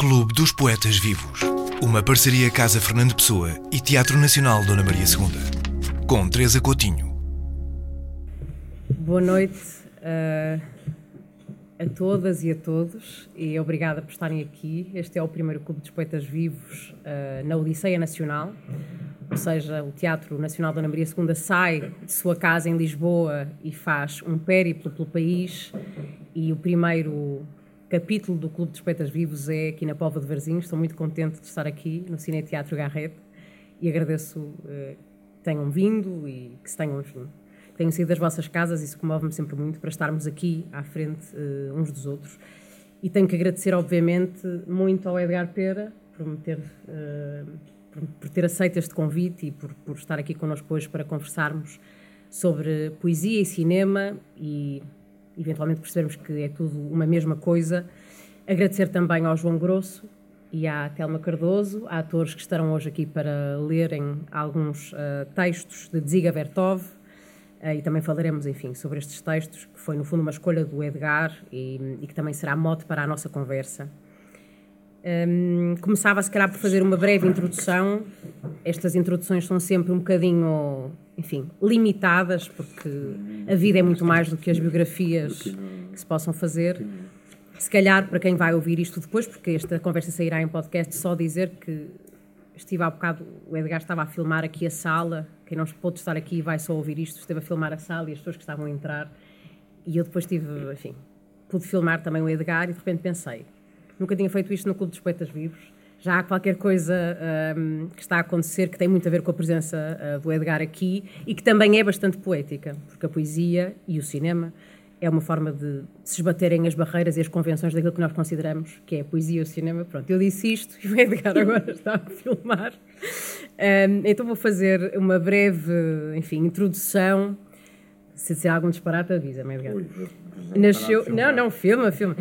Clube dos Poetas Vivos. Uma parceria Casa Fernando Pessoa e Teatro Nacional Dona Maria II. Com Teresa Coutinho. Boa noite uh, a todas e a todos e obrigada por estarem aqui. Este é o primeiro Clube dos Poetas Vivos uh, na Odisseia Nacional. Ou seja, o Teatro Nacional Dona Maria II sai de sua casa em Lisboa e faz um périplo pelo país. E o primeiro capítulo do Clube dos Poetas Vivos é aqui na Pova de Varzim. Estou muito contente de estar aqui no Cine Teatro Garrett e agradeço uh, que tenham vindo e que se tenham, enfim, tenham saído das vossas casas. Isso comove-me sempre muito para estarmos aqui à frente uh, uns dos outros. E tenho que agradecer, obviamente, muito ao Edgar Pera por me ter, uh, por, por, ter aceito este convite e por, por estar aqui connosco hoje para conversarmos sobre poesia e cinema e eventualmente percebermos que é tudo uma mesma coisa. Agradecer também ao João Grosso e à Telma Cardoso, a atores que estarão hoje aqui para lerem alguns uh, textos de Dziga Vertov, uh, e também falaremos, enfim, sobre estes textos, que foi no fundo uma escolha do Edgar e, e que também será mote para a nossa conversa. Um, começava, se calhar, por fazer uma breve introdução. Estas introduções são sempre um bocadinho, enfim, limitadas, porque a vida é muito mais do que as biografias que se possam fazer. Se calhar, para quem vai ouvir isto depois, porque esta conversa sairá em podcast, só dizer que estive há bocado, o Edgar estava a filmar aqui a sala. Quem não pôde estar aqui vai só ouvir isto, esteve a filmar a sala e as pessoas que estavam a entrar. E eu depois tive, enfim, pude filmar também o Edgar e de repente pensei nunca tinha feito isto no Clube dos Poetas Vivos. Já há qualquer coisa um, que está a acontecer que tem muito a ver com a presença uh, do Edgar aqui e que também é bastante poética, porque a poesia e o cinema é uma forma de se esbaterem as barreiras e as convenções daquilo que nós consideramos que é a poesia e o cinema. Pronto, eu disse isto e o Edgar agora está a filmar. Um, então vou fazer uma breve, enfim, introdução. Se disser algum disparate, avisa-me, Edgar. Ui, Nasceu... Não, não, filma, filma.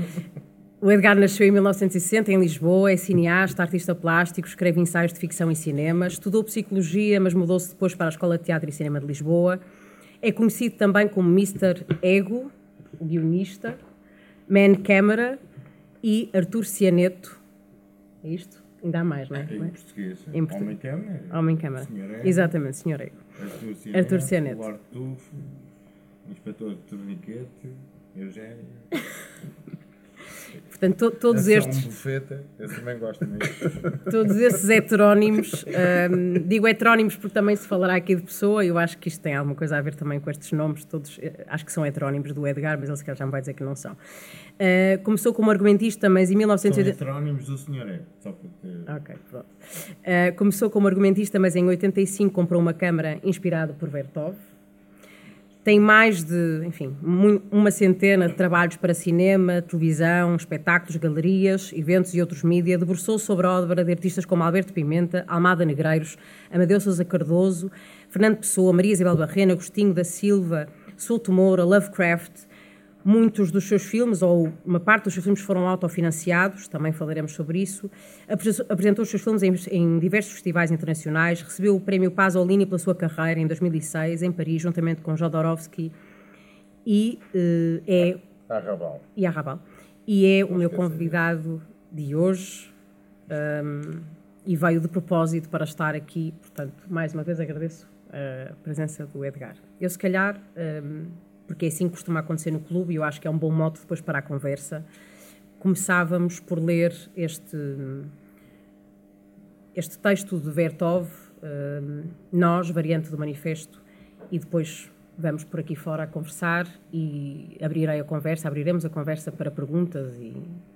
O Edgar nasceu em 1960 em Lisboa, é cineasta, artista plástico, escreve ensaios de ficção e cinema, estudou psicologia, mas mudou-se depois para a Escola de Teatro e Cinema de Lisboa. É conhecido também como Mr. Ego, o guionista, Man Câmara e Artur Cianeto. É isto? Ainda há mais, não é? Em português. Em português. Homem Câmara. Homem Câmara. Exatamente, Senhor Ego. Artur Cianeto. Artur Cianeto. Inspetor de Torniquete, Eugênio. Portanto, to, todos Essa estes. É um bufeta, eu também gosto todos esses heterónimos, um, digo heterónimos porque também se falará aqui de pessoa, eu acho que isto tem alguma coisa a ver também com estes nomes, todos eh, acho que são heterónimos do Edgar, mas ele se calhar já me vai dizer que não são. Uh, começou como argumentista, mas em 1980. São heterónimos do Senhor é, só ter. Ok, pronto. Uh, começou como argumentista, mas em 85 comprou uma câmara inspirada por Vertov tem mais de, enfim, uma centena de trabalhos para cinema, televisão, espetáculos, galerias, eventos e outros mídias. Debruçou sobre a obra de artistas como Alberto Pimenta, Almada Negreiros, Amadeu Sousa Cardoso, Fernando Pessoa, Maria Isabel Barrena, Agostinho da Silva, Souto Moura, Lovecraft, Muitos dos seus filmes, ou uma parte dos seus filmes, foram autofinanciados, também falaremos sobre isso. Apresentou os seus filmes em, em, diversos festivais internacionais, recebeu o prémio Pasolini pela sua carreira em 2006, em Paris, juntamente com Jodorowsky. E uh, é. Arrabal. E Arrabal. E é o meu convidado de hoje. Um, e veio de propósito para estar aqui. Portanto, mais uma vez agradeço a presença do Edgar. Eu, se calhar. Um, porque é assim que costuma acontecer no clube e eu acho que é um bom modo depois para a conversa. Começávamos por ler este, este texto de Vertov, uh, Nós, variante do manifesto, e depois vamos por aqui fora a conversar e abrirei a conversa, abriremos a conversa para perguntas e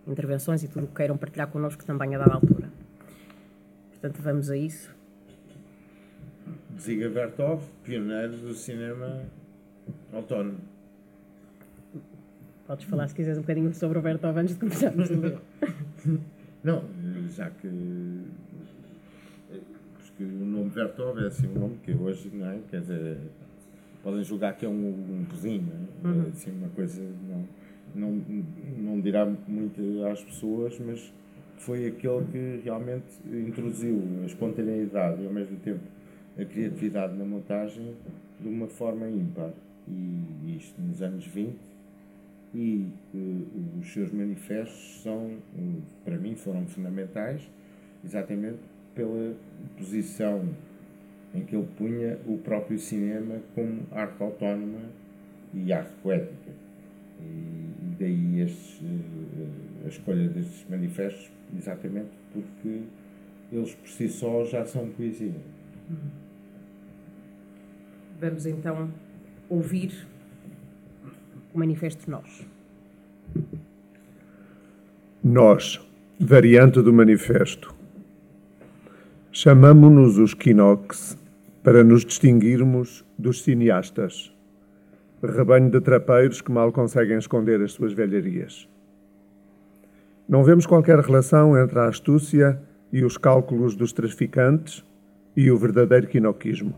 intervenções e tudo o que queiram partilhar connosco também a dada altura. Portanto, vamos a isso. Ziga Vertov, pioneiro do cinema Autónomo. Podes falar se quiseres um bocadinho sobre o Bertov antes de começarmos a ler. Não, já que. Porque o nome Vertov é assim um nome que hoje, não é? Quer dizer, podem julgar que é um, um cozinho, é? Uhum. é assim uma coisa. Não, não, não dirá muito às pessoas, mas foi aquele que realmente introduziu a espontaneidade e ao mesmo tempo a criatividade na montagem de uma forma ímpar. E isto nos anos 20, e uh, os seus manifestos são, uh, para mim, foram fundamentais, exatamente pela posição em que ele punha o próprio cinema como arte autónoma e arte poética. E, daí estes, uh, a escolha destes manifestos, exatamente porque eles por si só já são poesia. Vamos então ouvir o manifesto Nós. Nós, variante do manifesto. Chamamo-nos os Quinox para nos distinguirmos dos cineastas, rebanho de trapeiros que mal conseguem esconder as suas velharias. Não vemos qualquer relação entre a astúcia e os cálculos dos traficantes e o verdadeiro quinoquismo.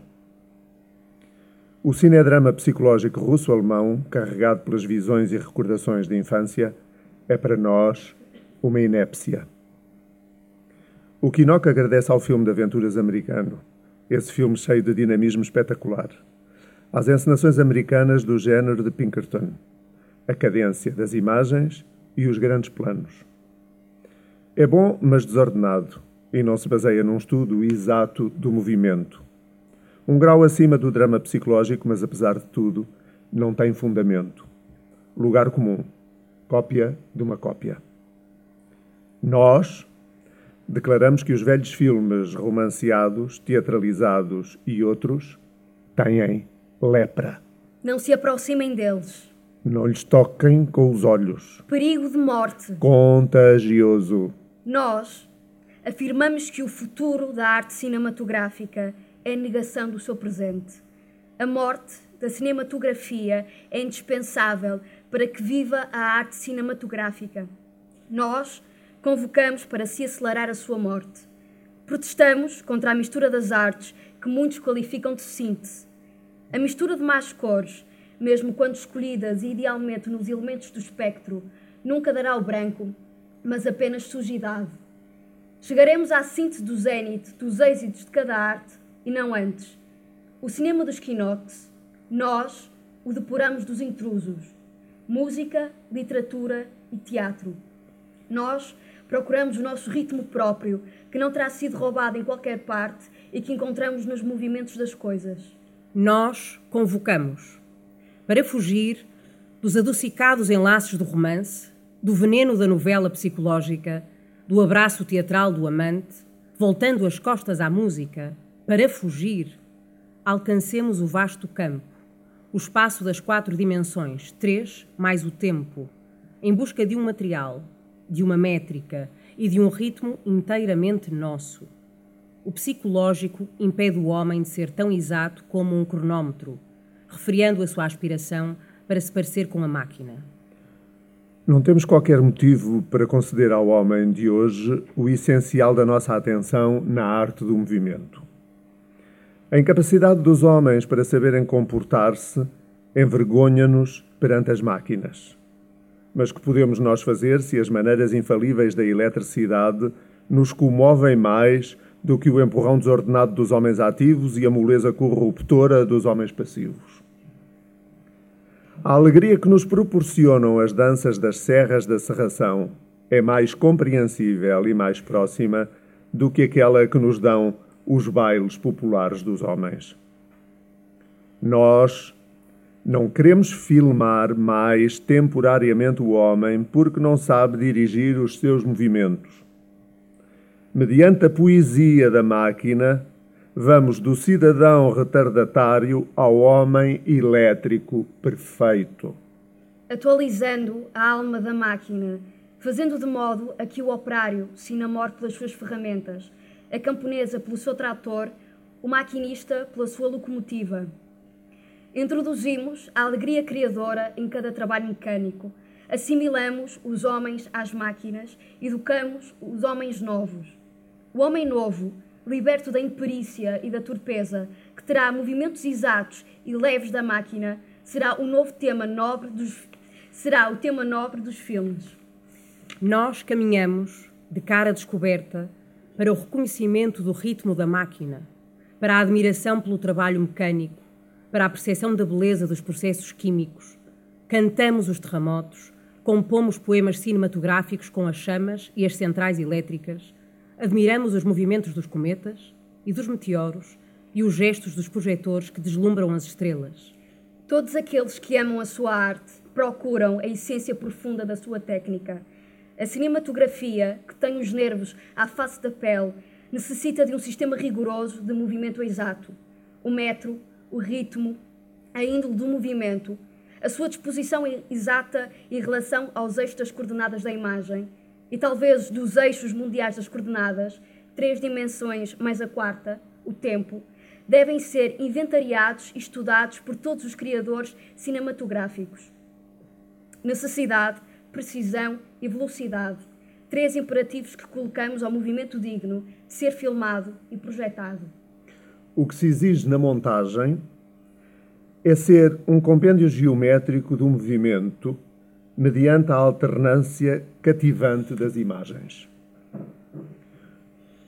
O cinedrama psicológico russo-alemão, carregado pelas visões e recordações de infância, é para nós uma inépcia. O Quinoc agradece ao filme de aventuras americano, esse filme cheio de dinamismo espetacular, às encenações americanas do género de Pinkerton, a cadência das imagens e os grandes planos. É bom, mas desordenado, e não se baseia num estudo exato do movimento. Um grau acima do drama psicológico, mas apesar de tudo, não tem fundamento. Lugar comum. Cópia de uma cópia. Nós declaramos que os velhos filmes romanceados, teatralizados e outros têm lepra. Não se aproximem deles. Não lhes toquem com os olhos. Perigo de morte. Contagioso. Nós afirmamos que o futuro da arte cinematográfica é a negação do seu presente. A morte da cinematografia é indispensável para que viva a arte cinematográfica. Nós convocamos para se acelerar a sua morte. Protestamos contra a mistura das artes que muitos qualificam de síntese. A mistura de más cores, mesmo quando escolhidas idealmente nos elementos do espectro, nunca dará o branco, mas apenas sujidade. Chegaremos à síntese do zénite dos êxitos de cada arte e não antes. O cinema dos Quinox, nós o depuramos dos intrusos. Música, literatura e teatro. Nós procuramos o nosso ritmo próprio, que não terá sido roubado em qualquer parte e que encontramos nos movimentos das coisas. Nós convocamos para fugir dos adocicados enlaces do romance, do veneno da novela psicológica do abraço teatral do amante, voltando as costas à música, para fugir, alcancemos o vasto campo, o espaço das quatro dimensões, três mais o tempo, em busca de um material, de uma métrica e de um ritmo inteiramente nosso. O psicológico impede o homem de ser tão exato como um cronómetro, refriando a sua aspiração para se parecer com a máquina. Não temos qualquer motivo para conceder ao homem de hoje o essencial da nossa atenção na arte do movimento. A incapacidade dos homens para saberem comportar-se envergonha-nos perante as máquinas. Mas que podemos nós fazer se as maneiras infalíveis da eletricidade nos comovem mais do que o empurrão desordenado dos homens ativos e a moleza corruptora dos homens passivos? A alegria que nos proporcionam as danças das serras da serração é mais compreensível e mais próxima do que aquela que nos dão os bailes populares dos homens. Nós não queremos filmar mais temporariamente o homem porque não sabe dirigir os seus movimentos. Mediante a poesia da máquina, Vamos do cidadão retardatário ao homem elétrico perfeito. Atualizando a alma da máquina, fazendo de modo a que o operário se namore pelas suas ferramentas, a camponesa pelo seu trator, o maquinista pela sua locomotiva. Introduzimos a alegria criadora em cada trabalho mecânico, assimilamos os homens às máquinas, educamos os homens novos. O homem novo liberto da imperícia e da torpeza, que terá movimentos exatos e leves da máquina, será o novo tema nobre dos será o tema nobre dos filmes. Nós caminhamos de cara descoberta para o reconhecimento do ritmo da máquina, para a admiração pelo trabalho mecânico, para a percepção da beleza dos processos químicos, cantamos os terremotos, compomos poemas cinematográficos com as chamas e as centrais elétricas, admiramos os movimentos dos cometas e dos meteoros e os gestos dos projetores que deslumbram as estrelas. Todos aqueles que amam a sua arte procuram a essência profunda da sua técnica. A cinematografia, que tem os nervos à face da pele, necessita de um sistema rigoroso de movimento exato. O metro, o ritmo, a índole do movimento, a sua disposição exata em relação aos eixos das coordenadas da imagem e talvez dos eixos mundiais das coordenadas, três dimensões mais a quarta, o tempo, devem ser inventariados e estudados por todos os criadores cinematográficos. Necessidade, precisão e velocidade. Três imperativos que colocamos ao movimento digno de ser filmado e projetado. O que se exige na montagem é ser um compêndio geométrico do movimento mediante a alternância cativante das imagens.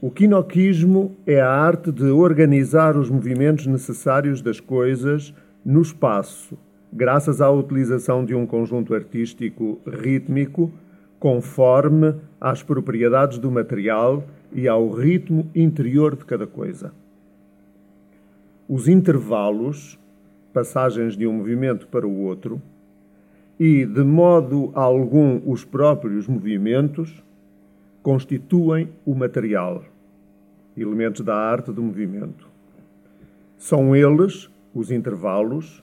O quinoquismo é a arte de organizar os movimentos necessários das coisas no espaço, graças à utilização de um conjunto artístico rítmico conforme às propriedades do material e ao ritmo interior de cada coisa. Os intervalos, passagens de um movimento para o outro, e de modo algum os próprios movimentos, constituem o material, elementos da arte do movimento. São eles, os intervalos,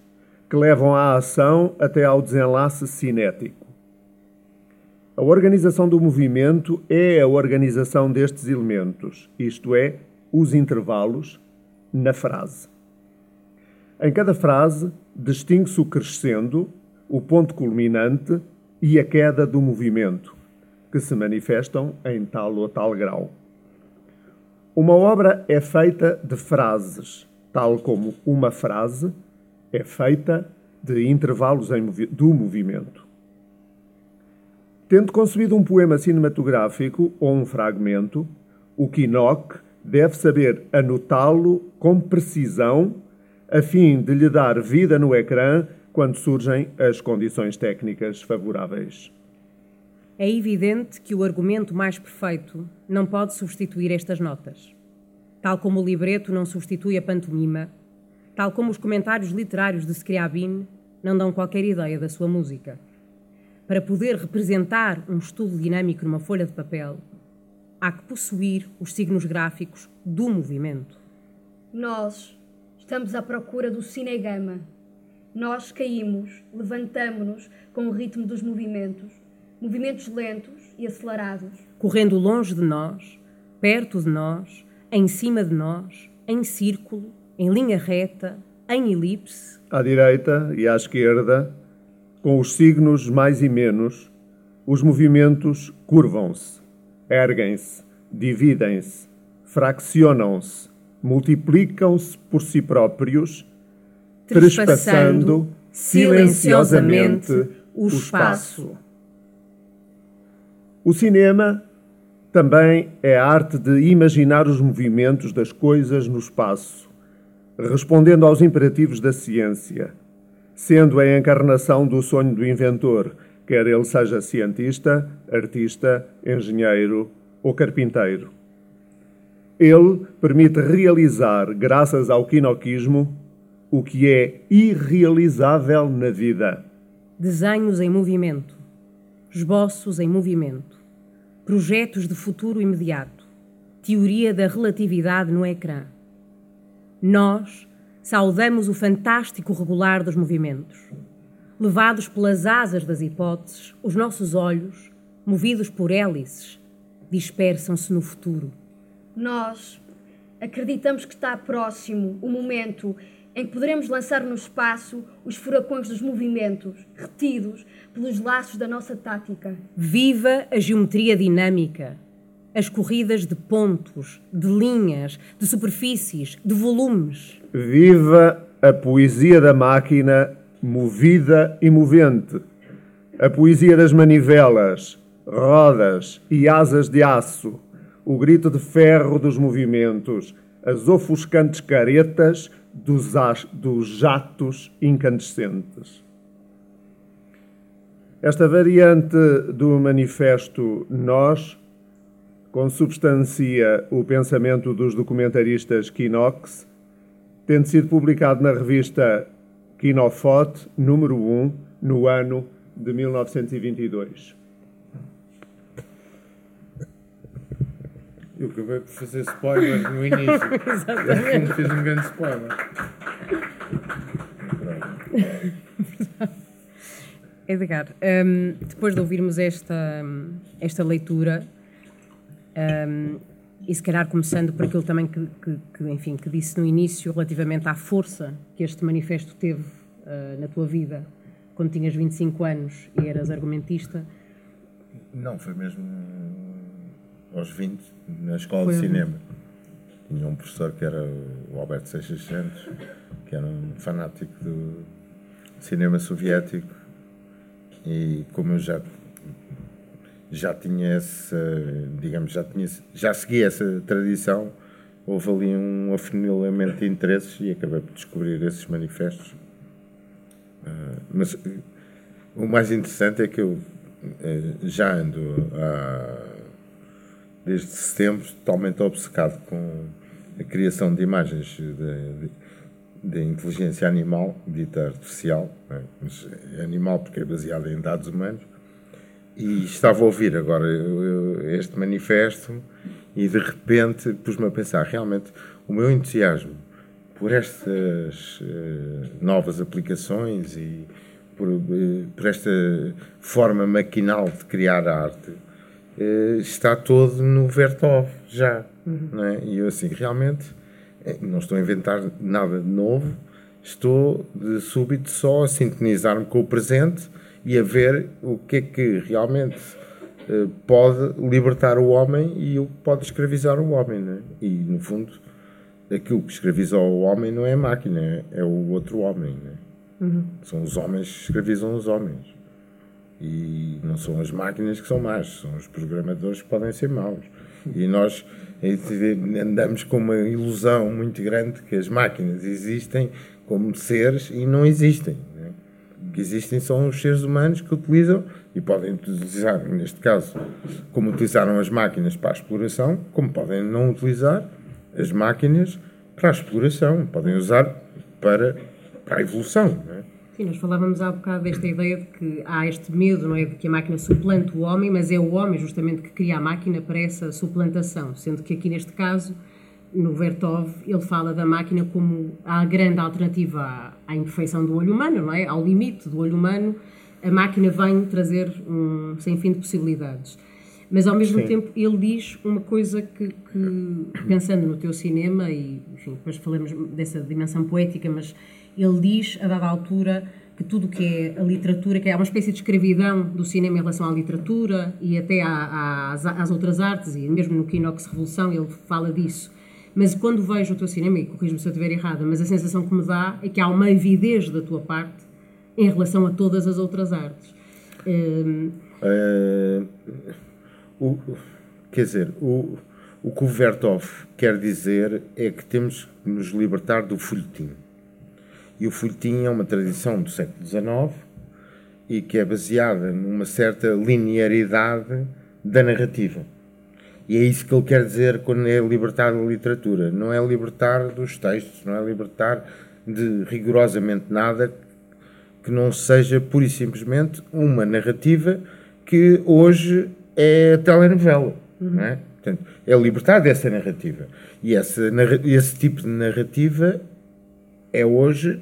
que levam a ação até ao desenlace cinético. A organização do movimento é a organização destes elementos, isto é, os intervalos, na frase. Em cada frase, distingue-se o crescendo, o ponto culminante e a queda do movimento que se manifestam em tal ou tal grau. Uma obra é feita de frases, tal como uma frase é feita de intervalos do movimento. Tendo concebido um poema cinematográfico ou um fragmento, o Quinoc deve saber anotá-lo com precisão a fim de lhe dar vida no ecrã quando surgem as condições técnicas favoráveis. É evidente que o argumento mais perfeito não pode substituir estas notas. Tal como o libreto não substitui a pantomima, tal como os comentários literários de Scriabin não dão qualquer ideia da sua música. Para poder representar um estudo dinâmico numa folha de papel, há que possuir os signos gráficos do movimento. Nós estamos à procura do cinegama. Nós caímos, levantamo-nos com o ritmo dos movimentos movimentos lentos e acelerados. Correndo longe de nós, perto de nós, em cima de nós, em círculo, em linha reta, em elipse. À direita e à esquerda, com os signos mais e menos, os movimentos curvam-se, erguem-se, dividem-se, fraccionam-se, multiplicam-se por si próprios, trespassando silenciosamente o espaço. O cinema também é a arte de imaginar os movimentos das coisas no espaço, respondendo aos imperativos da ciência, sendo a encarnação do sonho do inventor, quer ele seja cientista, artista, engenheiro ou carpinteiro. Ele permite realizar, graças ao quinoquismo, o que é irrealizável na vida. Desenhos em movimento, esboços em movimento projetos de futuro imediato, teoria da relatividade no ecrã. Nós saudamos o fantástico regular dos movimentos. Levados pelas asas das hipóteses, os nossos olhos, movidos por hélices, dispersam-se no futuro. Nós acreditamos que está próximo o momento em que poderemos lançar no espaço os furacões dos movimentos, retidos pelos laços da nossa tática. Viva a geometria dinâmica! As corridas de pontos, de linhas, de superfícies, de volumes. Viva a poesia da máquina movida e movente. A poesia das manivelas, rodas e asas de aço. O grito de ferro dos movimentos. As ofuscantes caretas dos, dos jatos incandescentes. Esta variante do manifesto Nós consubstancia o pensamento dos documentaristas Kinox, tendo sido publicado na revista Kinofot, número 1, no ano de 1922. Eu acabei por fazer spoiler no início. Exatamente. Fiz um grande spoiler. Edgar, um, depois de ouvirmos esta, esta leitura, um, e se calhar começando por aquilo também que, que, que, enfim, que disse no início relativamente à força que este manifesto teve uh, na tua vida quando tinhas 25 anos e eras argumentista. Não, foi mesmo aos 20, na escola foi de cinema. Tinha um professor que era o Alberto Seixas Santos, que era um fanático do cinema soviético e como eu já já tinha essa, digamos, já tinha, já seguia essa tradição, houve ali um afunilamento de interesses e acabei por descobrir esses manifestos. Uh, mas o mais interessante é que eu uh, já ando desde setembro totalmente obcecado com a criação de imagens de inteligência animal, dita artificial, é? mas é animal porque é baseada em dados humanos, e estava a ouvir agora este manifesto e de repente pus-me a pensar, realmente, o meu entusiasmo por estas uh, novas aplicações e por, uh, por, esta forma maquinal de criar arte uh, está todo no Vertov já. Uhum. Não é? E eu assim, realmente não estou a inventar nada de novo, estou de súbito só a sintonizar-me com o presente e a ver o que é que realmente uh, pode libertar o homem e o que pode escravizar o homem. Né? E, no fundo, aquilo que escraviza o homem não é a máquina, é, é o outro homem. Né? Uhum. São os homens que escravizam os homens. E não são as máquinas que são más, são os programadores que podem ser maus. E nós andamos com uma ilusão muito grande que as máquinas existem como seres e não existem. Que existem são os seres humanos que utilizam e podem utilizar, neste caso, como utilizaram as máquinas para a exploração, como podem não utilizar as máquinas para a exploração, podem usar para, para a evolução. Não é? Sim, nós falávamos há bocado desta ideia de que há este medo, não é, de que a máquina suplante o homem, mas é o homem justamente que cria a máquina para essa suplantação, sendo que aqui neste caso no Vertov, ele fala da máquina como a grande alternativa à, à, imperfeição do olho humano, não é? Ao limite do olho humano, a máquina vem trazer um sem fim de possibilidades. Mas ao mesmo Sim. tempo ele diz uma coisa que, que, pensando no teu cinema, e enfim, depois falamos dessa dimensão poética, mas ele diz a dada altura que tudo que é a literatura, que é uma espécie de escravidão do cinema em relação à literatura e até à, às, às outras artes, e mesmo no Kinox Revolução ele fala disso mas quando vejo o teu cinema, e corrijo-me se eu estiver errada, mas a sensação que me dá é que há uma avidez da tua parte em relação a todas as outras artes. Um... Uh, o, quer dizer, o, o que o Vertov quer dizer é que temos que nos libertar do folhetim. E o folhetim é uma tradição do século XIX e que é baseada numa certa linearidade da narrativa. E é isso que ele quer dizer quando é libertar da literatura. Não é libertar dos textos, não é libertar de rigorosamente nada que não seja pura e simplesmente uma narrativa que hoje é telenovela. Uhum. Não é? Portanto, é libertar dessa narrativa. E essa, esse tipo de narrativa é hoje,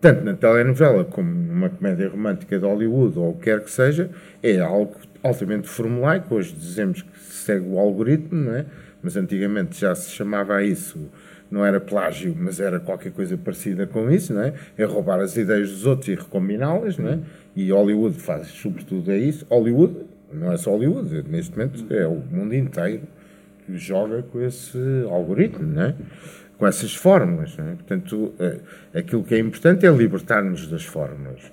tanto na telenovela como numa comédia romântica de Hollywood ou o que quer que seja, é algo altamente formulaico. Hoje dizemos que segue o algoritmo, não é? mas antigamente já se chamava a isso, não era plágio, mas era qualquer coisa parecida com isso, não é? É roubar as ideias dos outros e recombiná-las, não é? E Hollywood faz sobretudo é isso. Hollywood, não é só Hollywood, neste momento é o mundo inteiro que joga com esse algoritmo, não é? Com essas fórmulas, não é? Portanto, é, aquilo que é importante é libertar-nos das fórmulas.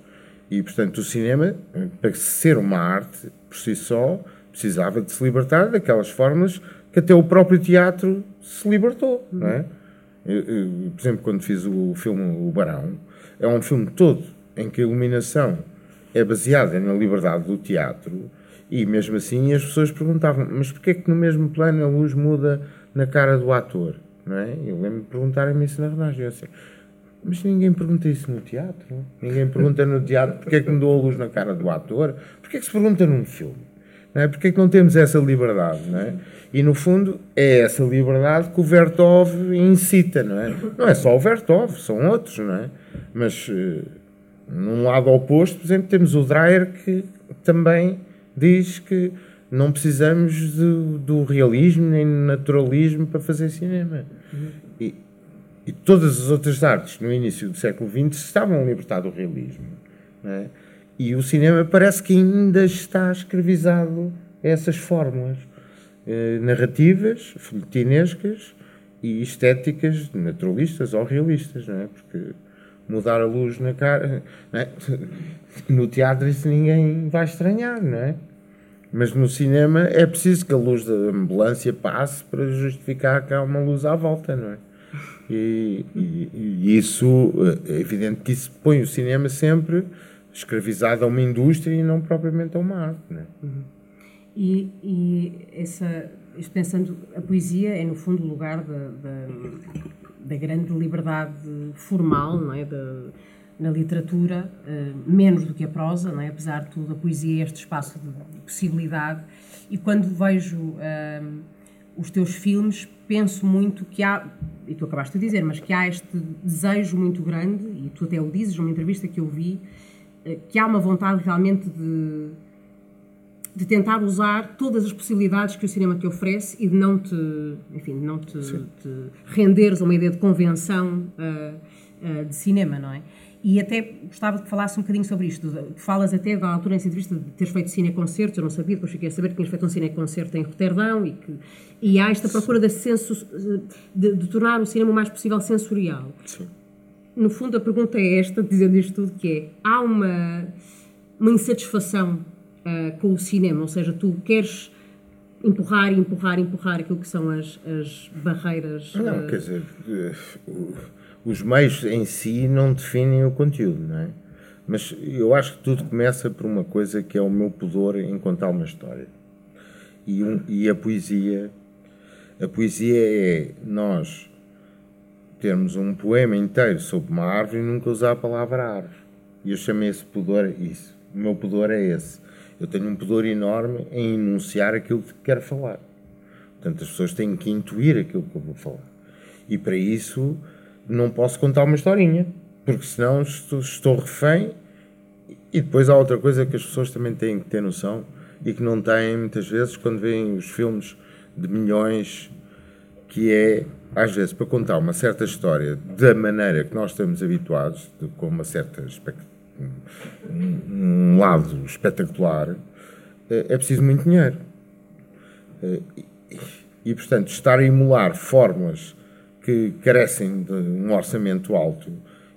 E, portanto, o cinema, para ser uma arte por si só, precisava de se libertar daquelas formas que até o próprio teatro se libertou, não é? Eu, eu, por exemplo, quando fiz o filme O Barão, é um filme todo em que a iluminação é baseada na liberdade do teatro e mesmo assim as pessoas perguntavam mas porquê é que no mesmo plano a luz muda na cara do ator? Não é? Eu lembro de perguntarem-me isso na rodagem. Eu assim, mas ninguém pergunta isso no teatro. Ninguém pergunta no teatro porque é que mudou a luz na cara do ator. Porquê é que se pergunta num filme? Não é? Porque é que não temos essa liberdade? Não é? E no fundo é essa liberdade que o Vertov incita, não é? Não é só o Vertov, são outros, não é? Mas uh, num lado oposto, por exemplo, temos o Dreyer que também diz que não precisamos de, do realismo nem do naturalismo para fazer cinema. E, todas as outras artes no início do século XX estavam a libertar do realismo. É? E o cinema parece que ainda está escravizado a essas fórmulas eh, narrativas, folhetinescas e estéticas naturalistas ou realistas, não é? Porque mudar a luz na cara. É? No teatro isso ninguém vai estranhar, não é? Mas no cinema é preciso que a luz da ambulância passe para justificar que há uma luz à volta, não é? E, e, isso, é evidente que isso põe o cinema sempre escravizado a uma indústria e não propriamente a uma arte, não é? Uhum. E, e essa, pensando, a poesia é no fundo o lugar da, da, da grande liberdade formal, não é? Da, na literatura, uh, menos do que a prosa, não é? apesar de tudo, a poesia é este espaço de possibilidade. E quando vejo uh, os teus filmes, penso muito que há, e tu acabaste de dizer, mas que há este desejo muito grande, e tu até o dizes numa entrevista que eu vi, uh, que há uma vontade realmente de, de tentar usar todas as possibilidades que o cinema te oferece e de não te, enfim, de não te, te renderes a uma ideia de convenção de cinema, não é? E até gostava que falasse um bocadinho sobre isto. Falas até, da altura, nessa entrevista, de teres feito cine-concertos, eu não sabia, depois fiquei a saber que tinhas feito um cine-concerto em Roterdão e que e há esta procura de, senso, de, de, tornar o cinema o mais possível sensorial. Sim. No fundo, a pergunta é esta, dizendo isto tudo, que é, há uma, uma insatisfação uh, com o cinema, ou seja, tu queres empurrar, empurrar, empurrar aquilo que são as, as barreiras... Não, uh, quer dizer... Uh, os meios em si não definem o conteúdo, não é? Mas eu acho que tudo começa por uma coisa que é o meu pudor em contar uma história. E, um, e a poesia, a poesia é nós termos um poema inteiro sobre uma árvore e nunca usar a palavra árvore. E eu chamei esse pudor isso. O meu pudor é esse. Eu tenho um pudor enorme em enunciar aquilo que quero falar. Portanto, as pessoas têm que intuir aquilo que eu vou falar. E para isso não posso contar uma historinha, porque senão estou, estou refém. E depois há outra coisa que as pessoas também têm que ter noção e que não têm muitas vezes quando veem os filmes de milhões, que é, às vezes, para contar uma certa história da maneira que nós estamos habituados, de, com uma certa um, um lado espetacular, é, é preciso muito dinheiro. É, e, e, portanto, estar a emular fórmulas que carecem de um orçamento alto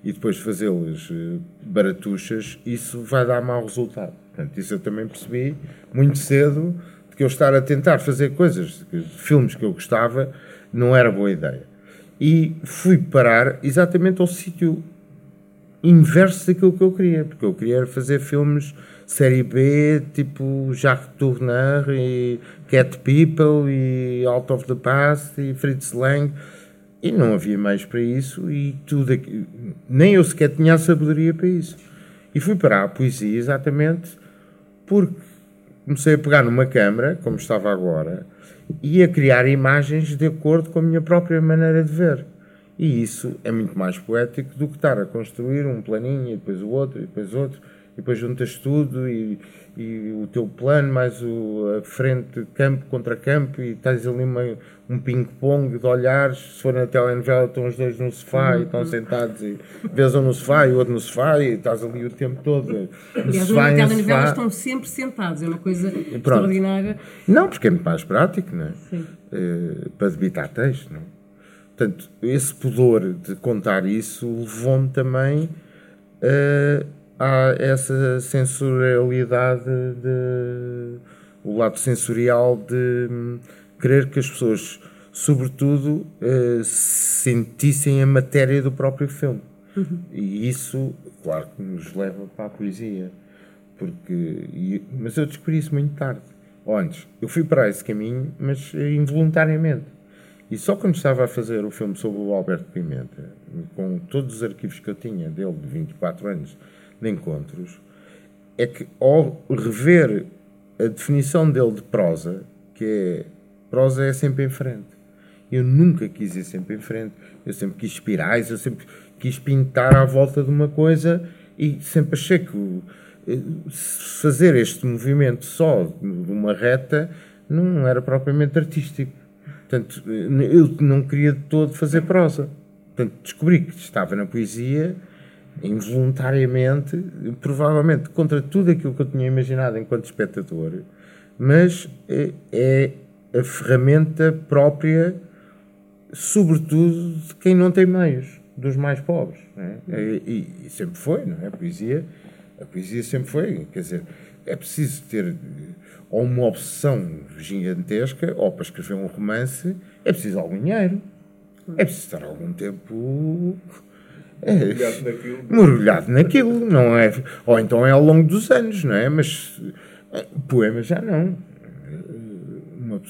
e depois fazê-las eh, baratuchas, isso vai dar mau resultado. Portanto, isso eu também percebi muito cedo de que eu estar a tentar fazer coisas, filmes que eu gostava, não era boa ideia. E fui parar exatamente ao sítio inverso daquilo que eu queria, porque eu queria fazer filmes série B, tipo Jacques Tourneur e Cat People e Out of the Past e Fritz Lang e não havia mais para isso e tudo aqui, nem eu sequer tinha a sabedoria para isso. E fui para a poesia exatamente porque comecei a pegar numa câmara, como estava agora, e a criar imagens de acordo com a minha própria maneira de ver. E isso é muito mais poético do que estar a construir um planinho e depois o outro e depois outro e depois juntas tudo e, e o teu plano mais o, a frente campo contra campo e estás ali uma, um ping-pong de olhares, se for na telenovela estão os dois no sofá e estão uhum. sentados e vês um no sofá e o outro no sofá e estás ali o tempo todo e sofá e telenovela estão sempre sentados, é uma coisa Pronto. extraordinária. Não, porque é muito mais prático, não é? Sim. Uh, para debitar texto, não é? Portanto, esse pudor de contar isso levou-me também uh, há essa sensorialidade, de, o lado sensorial de querer que as pessoas, sobretudo, uh, sentissem a matéria do próprio filme. Uhum. E isso, claro, que nos leva para a poesia. Porque, e- mas eu descobri isso muito tarde. Antes, eu fui para esse caminho, mas eh, involuntariamente. E só quando estava a fazer o filme sobre o Alberto Pimenta, com todos os arquivos que eu tinha dele de 24 anos de encontros, é que ao rever a definição dele de prosa, que é prosa é sempre em frente. Eu nunca quis ir sempre em frente. Eu sempre quis espirais, eu sempre quis pintar à volta de uma coisa e sempre achei que eh, fazer este movimento só de uma reta não era propriamente artístico. Portanto, eh, eu não queria de todo fazer prosa. Portanto, descobri que estava na poesia involuntariamente, provavelmente contra tudo aquilo que eu tinha imaginado enquanto espectador, mas eh, é a ferramenta própria, sobretudo, de quem não tem meios, dos mais pobres. é? E, e sempre foi, não é? A poesia, a poesia sempre foi. Quer dizer, é preciso ter ou uma obsessão gigantesca, ou para escrever um romance, é preciso algum dinheiro. É preciso estar algum tempo. É, Mergulhado naquilo. mergulhado naquilo, não é? Ou então é ao longo dos anos, não é? Mas eh, poema já não.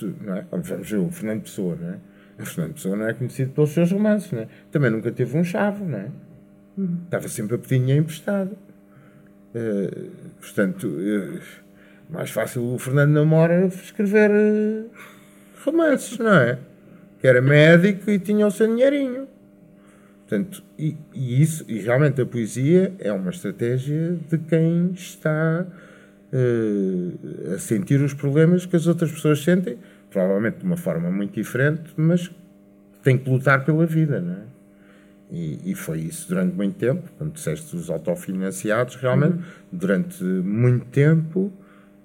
Não é? O Fernando Pessoa, não é? O Fernando Pessoa não é conhecido pelos seus romances, não é? Também nunca teve um chave, não é? Estava sempre a pedir dinheiro emprestado. Eh, portanto, eh, mais fácil o Fernando Namora escrever eh, romances, não é? Que era médico e tinha o seu dinheirinho. Portanto, e, e isso, e realmente a poesia é uma estratégia de quem está eh, a sentir os problemas que as outras pessoas sentem, provavelmente de uma forma muito diferente, mas tem que lutar pela vida, não é? E, e foi isso durante muito tempo. Quando disseste os autofinanciados, realmente, durante muito tempo,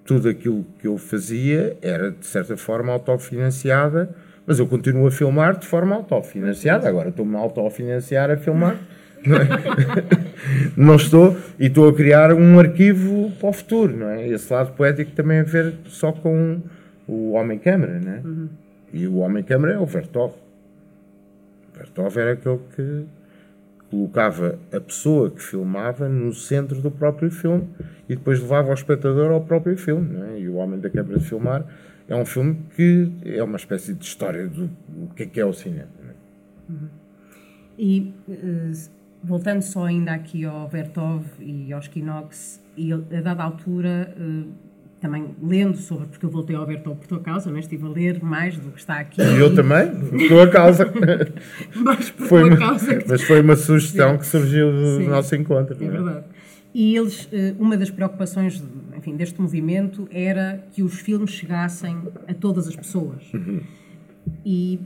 tudo aquilo que eu fazia era, de certa forma, autofinanciada, mas eu continuo a filmar de forma autofinanciada. Agora estou-me a autofinanciar a filmar. Não, é? Não estou, e estou a criar um arquivo para o futuro, não é? Esse lado poético também a ver só com o homem-câmara, não é? E o homem-câmara é o Vertov. Vertov era aquele que colocava a pessoa que filmava no centro do próprio filme e depois levava o espectador ao próprio filme. Não é? E O Homem da Câmara de Filmar é um filme que é uma espécie de história do, do que é que é o cinema. não é? E eh, voltando só ainda aqui ao Vertov e aos Kinox, e a dada altura, eh, também lendo sobre, porque eu voltei ao Vertov por tua causa, né? estive a ler mais do que está aqui. E eu também, por tua causa. Mas por Foi tua uma, causa. que- mas foi uma sugestão que surgiu do Sim. nosso encontro. É é? verdade. E eles, eh, uma das preocupações enfim, deste movimento era que os filmes chegassem a todas as pessoas. E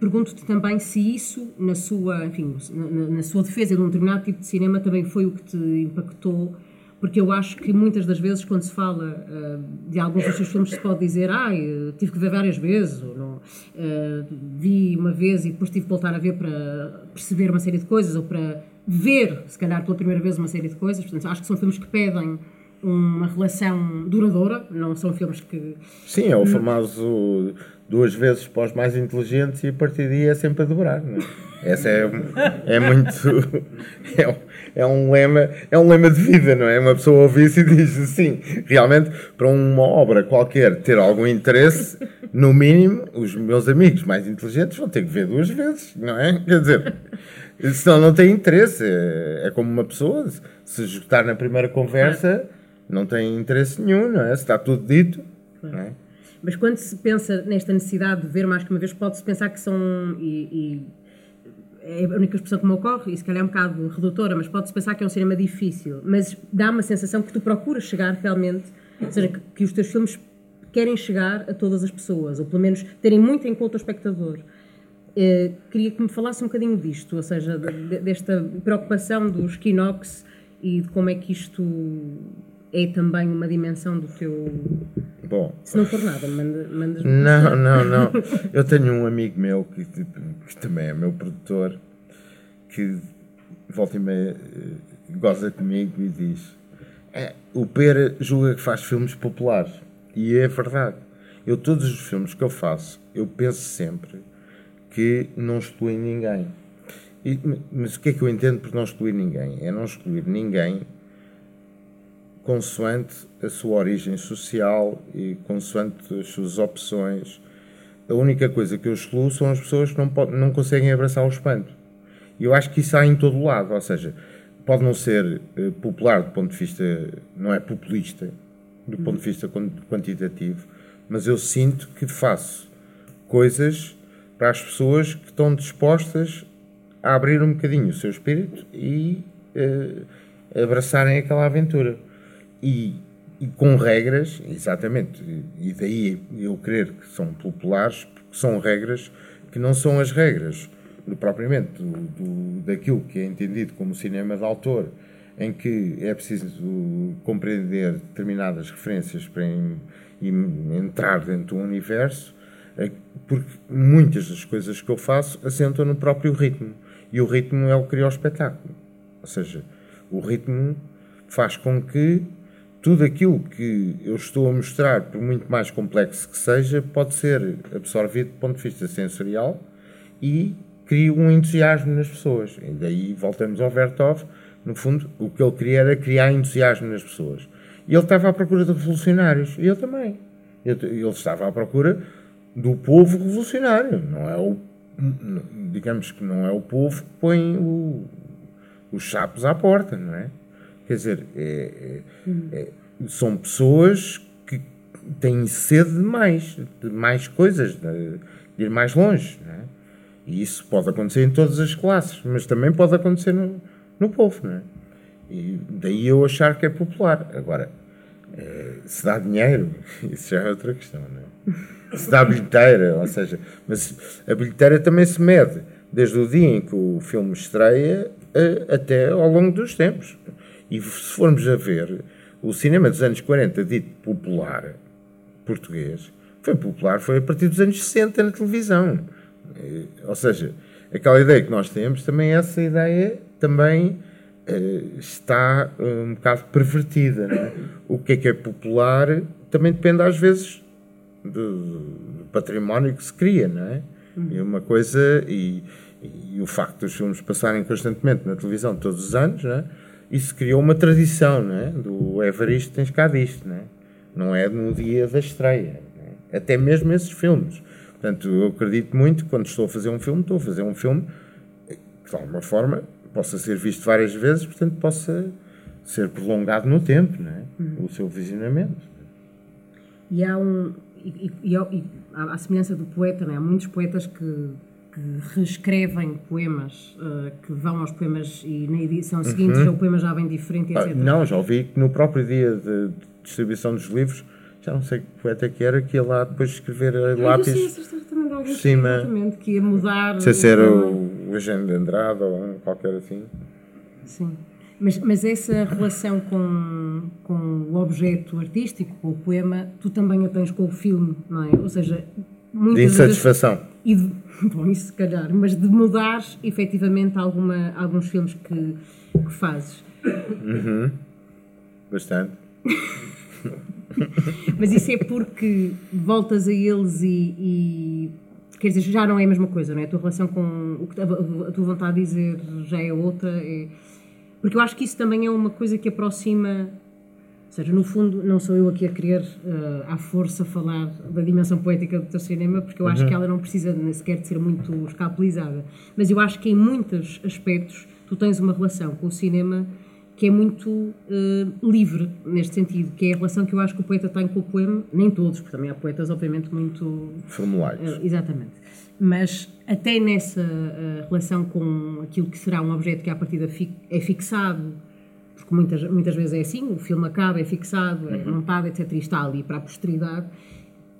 pergunto-te também se isso, na sua, enfim, na, na sua defesa de um determinado tipo de cinema, também foi o que te impactou, porque eu acho que muitas das vezes, quando se fala eh, de alguns dos seus filmes, se pode dizer, ah, tive que ver várias vezes, ou não, eh, vi uma vez e depois tive que voltar a ver para perceber uma série de coisas, ou para ver, se calhar, pela primeira vez uma série de coisas. Portanto, acho que são filmes que pedem uma relação duradoura, não são filmes que Sim, é o famoso duas vezes para os mais inteligentes e a partir daí é sempre a dobrar. Não é? Essa é, é muito. É é um lema, é um lema de vida, não é? Uma pessoa ouve isso e diz assim: realmente, para uma obra qualquer ter algum interesse, no mínimo, os meus amigos mais inteligentes vão ter que ver duas vezes, não é? Quer dizer, senão não tem interesse. É, é como uma pessoa, se esgotar na primeira conversa, não tem interesse nenhum, não é? Se está tudo dito, não é? Mas quando se pensa nesta necessidade de ver mais que uma vez, pode-se pensar que são. E, e é a única expressão que me ocorre, e se calhar é um bocado redutora, mas pode-se pensar que é um cinema difícil. Mas dá uma sensação que tu procuras chegar realmente, ou seja, que, que os teus filmes querem chegar a todas as pessoas, ou pelo menos terem muito em conta o espectador. Eh, queria que me falasse um bocadinho disto, ou seja, de- desta preocupação dos Kinox e de como é que isto é também uma dimensão do teu. Bom, Se não for nada, manda, mandas Não, não, não. Eu tenho um amigo meu que, tipo, que também é meu produtor que volta e meia eh, goza comigo e diz: "É, O Pera julga que faz filmes populares. E é verdade. Eu, todos os filmes que eu faço, eu penso sempre que não excluem ninguém. E, mas o que é que eu entendo por não excluir ninguém? É não excluir ninguém consoante a sua origem social e consoante as suas opções. A única coisa que eu excluo são as pessoas que não, não conseguem abraçar o espanto. E eu acho que isso há em todo lado, ou seja, pode não ser uh, popular do ponto de vista, não é populista, do ponto de vista quantitativo, mas eu sinto que faço coisas para as pessoas que estão dispostas a abrir um bocadinho o seu espírito e uh, abraçarem aquela aventura. E, e, com regras, exatamente, e daí eu crer que são populares, porque são regras que não são as regras propriamente do, do, daquilo que é entendido como cinema de autor, em que é preciso compreender determinadas referências para em, entrar dentro do universo, é porque muitas das coisas que eu faço assentam no próprio ritmo. E o ritmo é o que cria o espetáculo. Ou seja, o ritmo faz com que tudo aquilo que eu estou a mostrar, por muito mais complexo que seja, pode ser absorvido do ponto de vista sensorial e cria um entusiasmo nas pessoas. E daí voltamos ao Vertov, no fundo, o que ele queria era criar entusiasmo nas pessoas. E ele estava à procura de revolucionários, e eu também. Ele estava à procura do povo revolucionário, não é o digamos que não é o povo que põe o, os chapos à porta, não é? Quer dizer, é, é, é, são pessoas que têm sede de mais, de mais coisas, de, ir mais longe, não é? E isso pode acontecer em todas as classes, mas também pode acontecer no, no povo, não é? E daí eu achar que é popular. Agora, é, se dá dinheiro, isso já é outra questão, não é? Se dá bilheteira, ou seja, mas a bilheteira também se mede desde o dia em que o filme estreia até ao longo dos tempos. E se formos a ver, o cinema dos anos 40, dito popular, português, foi popular, foi a partir dos anos 60 na televisão. Ou seja, aquela ideia que nós temos, também essa ideia também eh, está um bocado pervertida. É? O que é que é popular também depende às vezes do, património que se cria, não é? Uhum. E uma coisa, e, e, o facto dos filmes passarem constantemente na televisão todos os anos, não é? Isso criou uma tradição, não é? Do Evaristo tens cá disto, não é? Não é no dia da estreia. É? Até mesmo esses filmes. Portanto, eu acredito muito que quando estou a fazer um filme, estou a fazer um filme que, de alguma forma, possa ser visto várias vezes, portanto, possa ser prolongado no tempo, não é? Uhum. O seu visionamento. E há um. E, e, e, à semelhança do poeta, não é? há muitos poetas que, que reescrevem poemas, uh, que vão aos poemas e na edição seguinte uhum. já o poema já vem diferente, etc. Ah, não, já ouvi que no próprio dia de distribuição dos livros, já não sei que poeta que era, que ia lá depois escrever a lápis por cima. Que ia mudar. Não sei se era o Eugênio de Andrade ou qualquer assim. Sim. Mas, mas essa relação com, com o objeto artístico, com o poema, tu também a tens com o filme, não é? Ou seja, de insatisfação. Vezes, bom, isso se calhar, mas de mudar efetivamente alguma, alguns filmes que, que fazes. Uhum. Bastante. mas isso é porque voltas a eles e, e quer dizer, já não é a mesma coisa, não é? A tua relação com o que a tua vontade de dizer já é outra. É... Porque eu acho que isso também é uma coisa que aproxima. Seja, no fundo, não sou eu aqui a querer uh, à força falar da dimensão poética do teu cinema, porque eu uhum. acho que ela não precisa nem sequer de ser muito escapulizada. Mas eu acho que em muitos aspectos tu tens uma relação com o cinema que é muito uh, livre neste sentido, que é a relação que eu acho que o poeta tem com o poema, nem todos, porque também há poetas, obviamente, muito. Formulados. Uh, exatamente. Mas até nessa uh, relação com aquilo que será um objeto que à partida é fixado, porque muitas, muitas vezes é assim, o filme acaba, é fixado, é uhum. montado, etc. E está ali para a posteridade.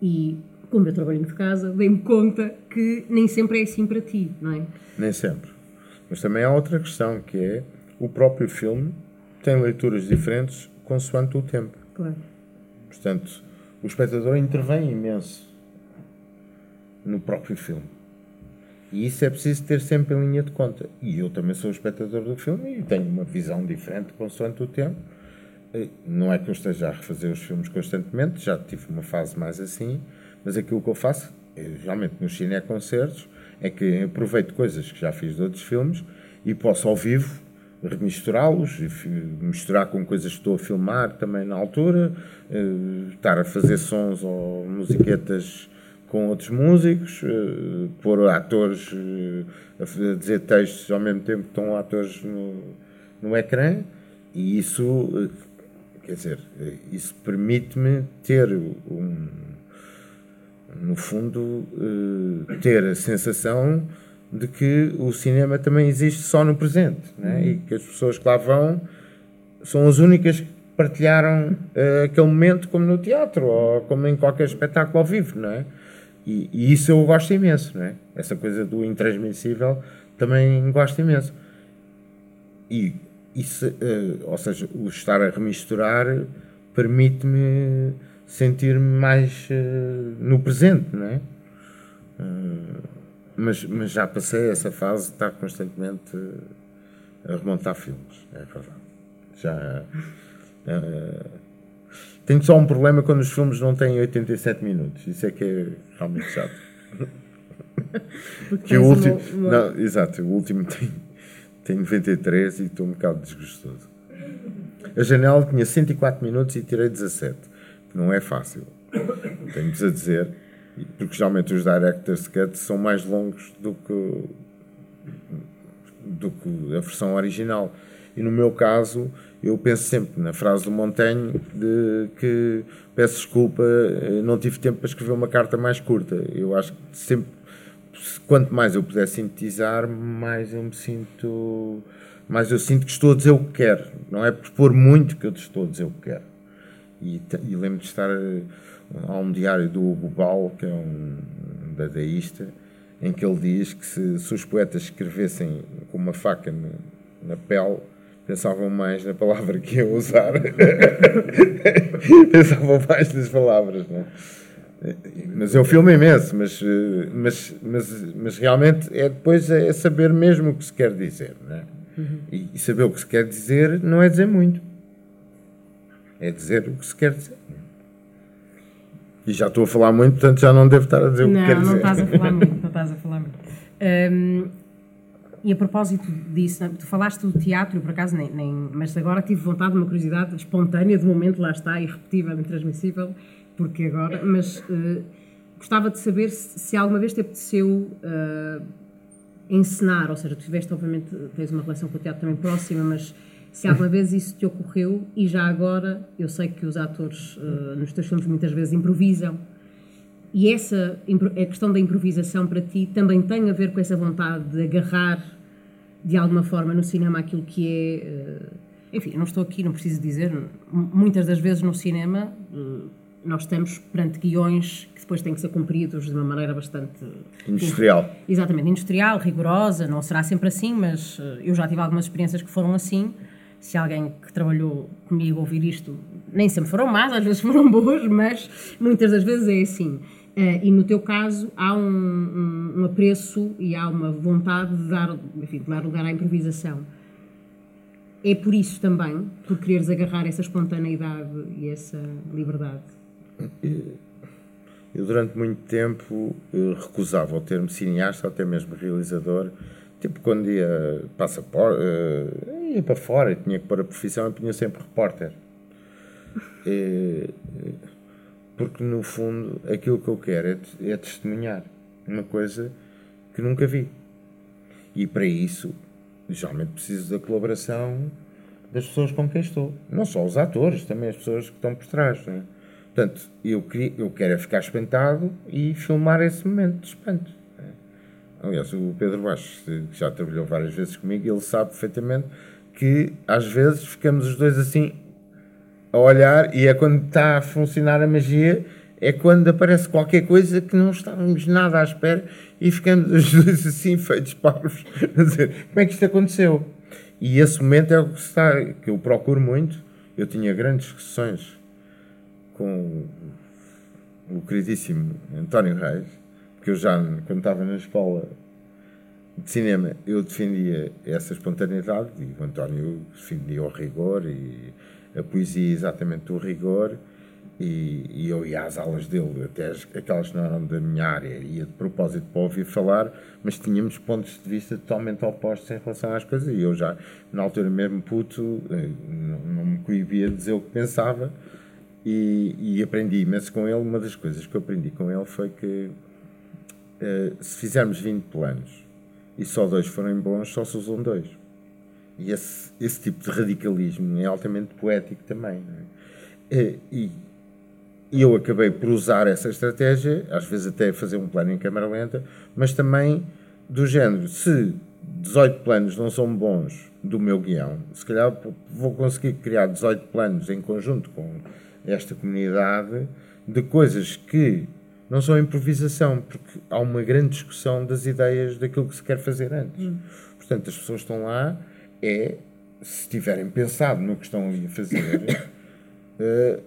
E como eu trabalho de casa, dei-me conta que nem sempre é assim para ti, não é? Nem sempre. Mas também há outra questão que é o próprio filme tem leituras diferentes consoante o tempo. Claro. Portanto, o espectador intervém imenso no próprio filme. E isso é preciso ter sempre em linha de conta. E eu também sou espectador do filme e tenho uma visão diferente consoante o tempo. Não é que eu esteja a refazer os filmes constantemente, já tive uma fase mais assim, mas aquilo que eu faço, geralmente nos cineconcertos, é que aproveito coisas que já fiz de outros filmes e posso ao vivo remisturá-los, misturar com coisas que estou a filmar também na altura, uh, estar a fazer sons ou musiquetas com outros músicos, uh, pôr atores uh, a dizer textos ao mesmo tempo que estão atores no, no ecrã, e isso, quer dizer, isso permite-me ter um, no fundo, ter a sensação de que o cinema também existe só no presente né? e que as pessoas que lá vão são as únicas que partilharam uh, aquele momento como no teatro ou como em qualquer espetáculo ao vivo, não é? E, e isso eu gosto imenso, não é? Essa coisa do intransmissível também gosto imenso. E isso, uh, ou seja, o estar a remisturar permite-me sentir-me mais uh, no presente, não é? mas, mas já passei essa fase de estar constantemente a remontar filmes. É verdade. Já. Tenho só um problema quando os filmes não têm 87 minutos. Isso é que é realmente chato. que o último. Uma. Não, exato, o último tem, tem 93 e estou um bocado desgostoso. A janela tinha 104 minutos e tirei 17, que não é fácil. Tenho-vos a dizer porque geralmente os director's cut são mais longos do que do que a versão original e no meu caso eu penso sempre na frase do Montaigne de que peço desculpa eh, não tive tempo para escrever uma carta mais curta. Eu acho que sempre quanto mais eu puder sintetizar mais eu me sinto mais eu sinto que estou a dizer o que quero. Não é por pôr muito que eu estou a dizer o que quero. E, e lembro de estar há um diário do Hugo Bal, que é um dadaísta, em que ele diz que se, se os poetas escrevessem com uma faca na, na pele, pensavam mais na palavra que iam usar. pensavam mais nas palavras, não é? Mas é um filme imenso, mas, mas, mas, mas realmente é depois é saber mesmo o que se quer dizer, não é? Uhum. E, e saber o que se quer dizer não é dizer muito. É dizer o que se quer dizer. E já estou a falar muito, portanto já não devo estar a dizer não, o que quer dizer. Não, estás a falar muito, não estás a falar muito. Um, e a propósito disso, tu falaste do teatro, por acaso nem, nem. Mas agora tive vontade, uma curiosidade espontânea, de momento lá está, irrepetível, intransmissível, porque agora. Mas uh, gostava de saber se, se, alguma vez te apeteceu uh, encenar, ou seja, tu tiveste, obviamente, tens uma relação com o teatro também próxima, mas se alguma vez isso te ocorreu e já agora eu sei que os atores uh, nos teus filmes muitas vezes improvisam e essa a questão da improvisação para ti também tem a ver com essa vontade de agarrar de alguma forma no cinema aquilo que é uh, enfim, não estou aqui, não preciso dizer muitas das vezes no cinema uh, nós estamos perante guiões que depois têm que ser cumpridos de uma maneira bastante industrial. Exatamente, industrial, rigorosa, não será sempre assim, mas eu já tive algumas experiências que foram assim se alguém que trabalhou comigo ouvir isto, nem sempre foram más, às vezes foram boas, mas muitas das vezes é assim. Uh, e no teu caso há um, um, um, apreço e há uma vontade de dar, enfim, de dar lugar à improvisação. É por isso também, por quereres agarrar essa espontaneidade e essa liberdade? Eu, durante muito tempo, recusava o termo cineasta, ou até mesmo realizador, Tipo, quando ia passaporte, uh, ia para fora e tinha que pôr a profissão, eu punha sempre repórter. E, porque, no fundo, aquilo que eu quero é, é testemunhar uma coisa que nunca vi. E para isso, geralmente preciso da colaboração das pessoas com quem estou. Não só os atores, também as pessoas que estão por trás. Não é? Portanto, eu, queria, eu quero é ficar espantado e filmar esse momento de espanto. Aliás, o Pedro Baixo, que já trabalhou várias vezes comigo, ele sabe perfeitamente que às vezes ficamos os dois assim a olhar e é quando está a funcionar a magia, é quando aparece qualquer coisa que não estávamos nada à espera e ficamos os dois assim feitos parvos a dizer como é que isto aconteceu? E esse momento é o que, está, que eu procuro muito. Eu tinha grandes discussões com o queridíssimo António Reis, porque eu já, quando estava na escola de cinema, eu defendia essa espontaneidade e o António defendia o rigor e a poesia exatamente o rigor E, e, eu ia às aulas dele, até as, aquelas que não eram da minha área, ia de propósito para ouvir falar, mas tínhamos pontos de vista totalmente opostos em relação às coisas. E eu já, na altura mesmo puto, eh, não, não me coibia de dizer o que pensava e, e aprendi imenso com ele. Uma das coisas que eu aprendi com ele foi que uh, se fizermos 20 planos e só dois forem bons, só se usam dois. E esse, esse tipo de radicalismo é altamente poético também. É? E, e eu acabei por usar essa estratégia, às vezes até fazer um plano em câmara lenta, mas também do género, se 18 planos não são bons do meu guião, se calhar vou conseguir criar 18 planos em conjunto com esta comunidade de coisas que não são improvisação, porque há uma grande discussão das ideias daquilo que se quer fazer antes. Hum. Portanto, as pessoas estão lá, é, se tiverem pensado no que estão ali a fazer, uh,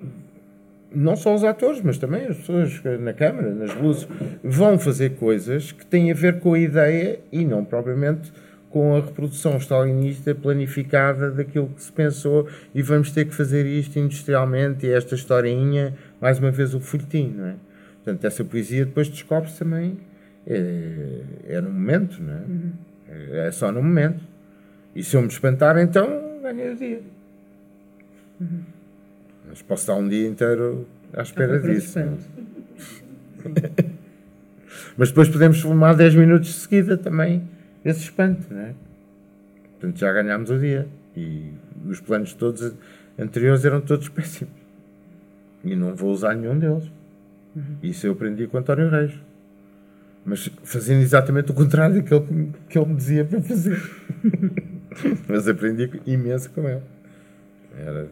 não só os atores, mas também as pessoas na câmara, nas luzes, vão fazer coisas que têm a ver com a ideia e não propriamente com a reprodução stalinista planificada daquilo que se pensou e vamos ter que fazer isto industrialmente e esta historinha, mais uma vez o folhetim, não é? Portanto, essa poesia depois descobre-se também, é, é, no momento, não é? Uhum. É, é só no momento. E se eu me espantar, então ganhei o dia. Uhum. Mas posso estar um dia inteiro à espera disso. Mas depois podemos filmar 10 minutos de seguida também esse espanto, não é? Portanto, já ganhámos o dia. E os planos todos anteriores eram todos péssimos. E não vou usar nenhum deles. Uhum. Isso eu aprendi com António Reis. Mas fazendo exatamente o contrário daquilo que ele me dizia para fazer. Mas aprendi imenso com ele. Era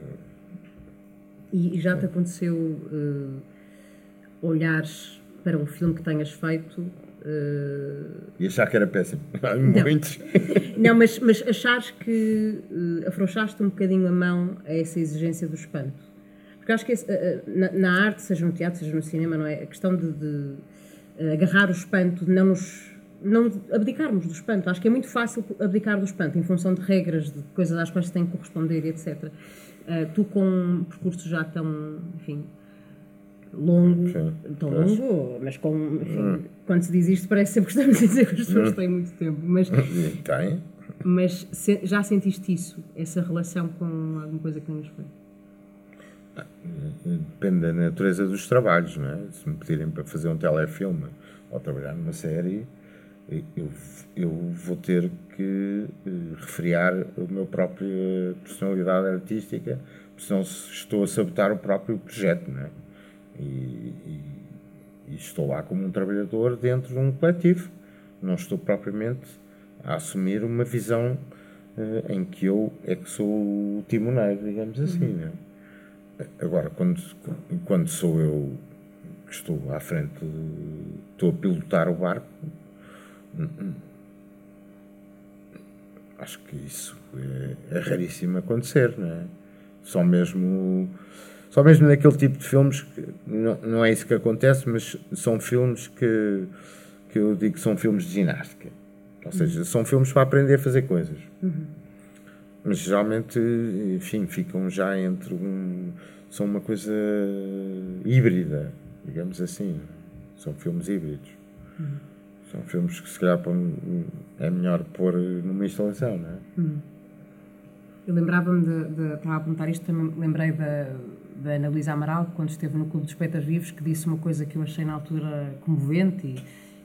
e já te aconteceu uh, olhares para um filme que tenhas feito uh... e achar que era péssimo? Muitos. Não, mas, mas achares que uh, afrouxaste um bocadinho a mão a essa exigência do espanto? Porque acho que esse, uh, na, na, arte, seja no teatro, seja no cinema, não é? A questão de, de agarrar o espanto, de não nos não abdicarmos do espanto. Acho que é muito fácil abdicar do espanto em função de regras, de coisas às quais se tem que corresponder, etc. Uh, tu com um percurso já tão, enfim, longo, Sim, tão longo, mas com, enfim, hum. quando se diz isto parece sempre que estamos a dizer que as pessoas hum. têm muito tempo, mas... Tem. Mas se, já sentiste isso, essa relação com alguma coisa que tenhas feito? Ah, depende da natureza dos trabalhos, não é? Se me pedirem para fazer um telefilme ou trabalhar numa série, eu, eu vou ter que uh, refriar a minha própria personalidade artística, senão estou a sabotar o próprio projeto, não é? E, e, e, estou lá como um trabalhador dentro de um coletivo, não estou propriamente a assumir uma visão uh, em que eu é que sou o timoneiro, digamos assim, uhum. não é? Agora, quando, quando sou eu que estou à frente, estou a pilotar o barco, Acho que isso é, é raríssimo acontecer, não é? Só mesmo, só mesmo naquele tipo de filmes, que, não, não é isso que acontece, mas são filmes que, que eu digo que são filmes de ginástica. Ou seja, são filmes para aprender a fazer coisas. Uhum. Mas geralmente, enfim, ficam já entre um. são uma coisa híbrida, digamos assim. São filmes híbridos. Uhum. São filmes que se calhar é melhor pôr numa instalação, não é? Hum. Eu lembrava-me de, de, Estava a apontar isto, também lembrei da, da Ana Luísa Amaral, quando esteve no Clube dos Poetas Vivos, que disse uma coisa que eu achei na altura comovente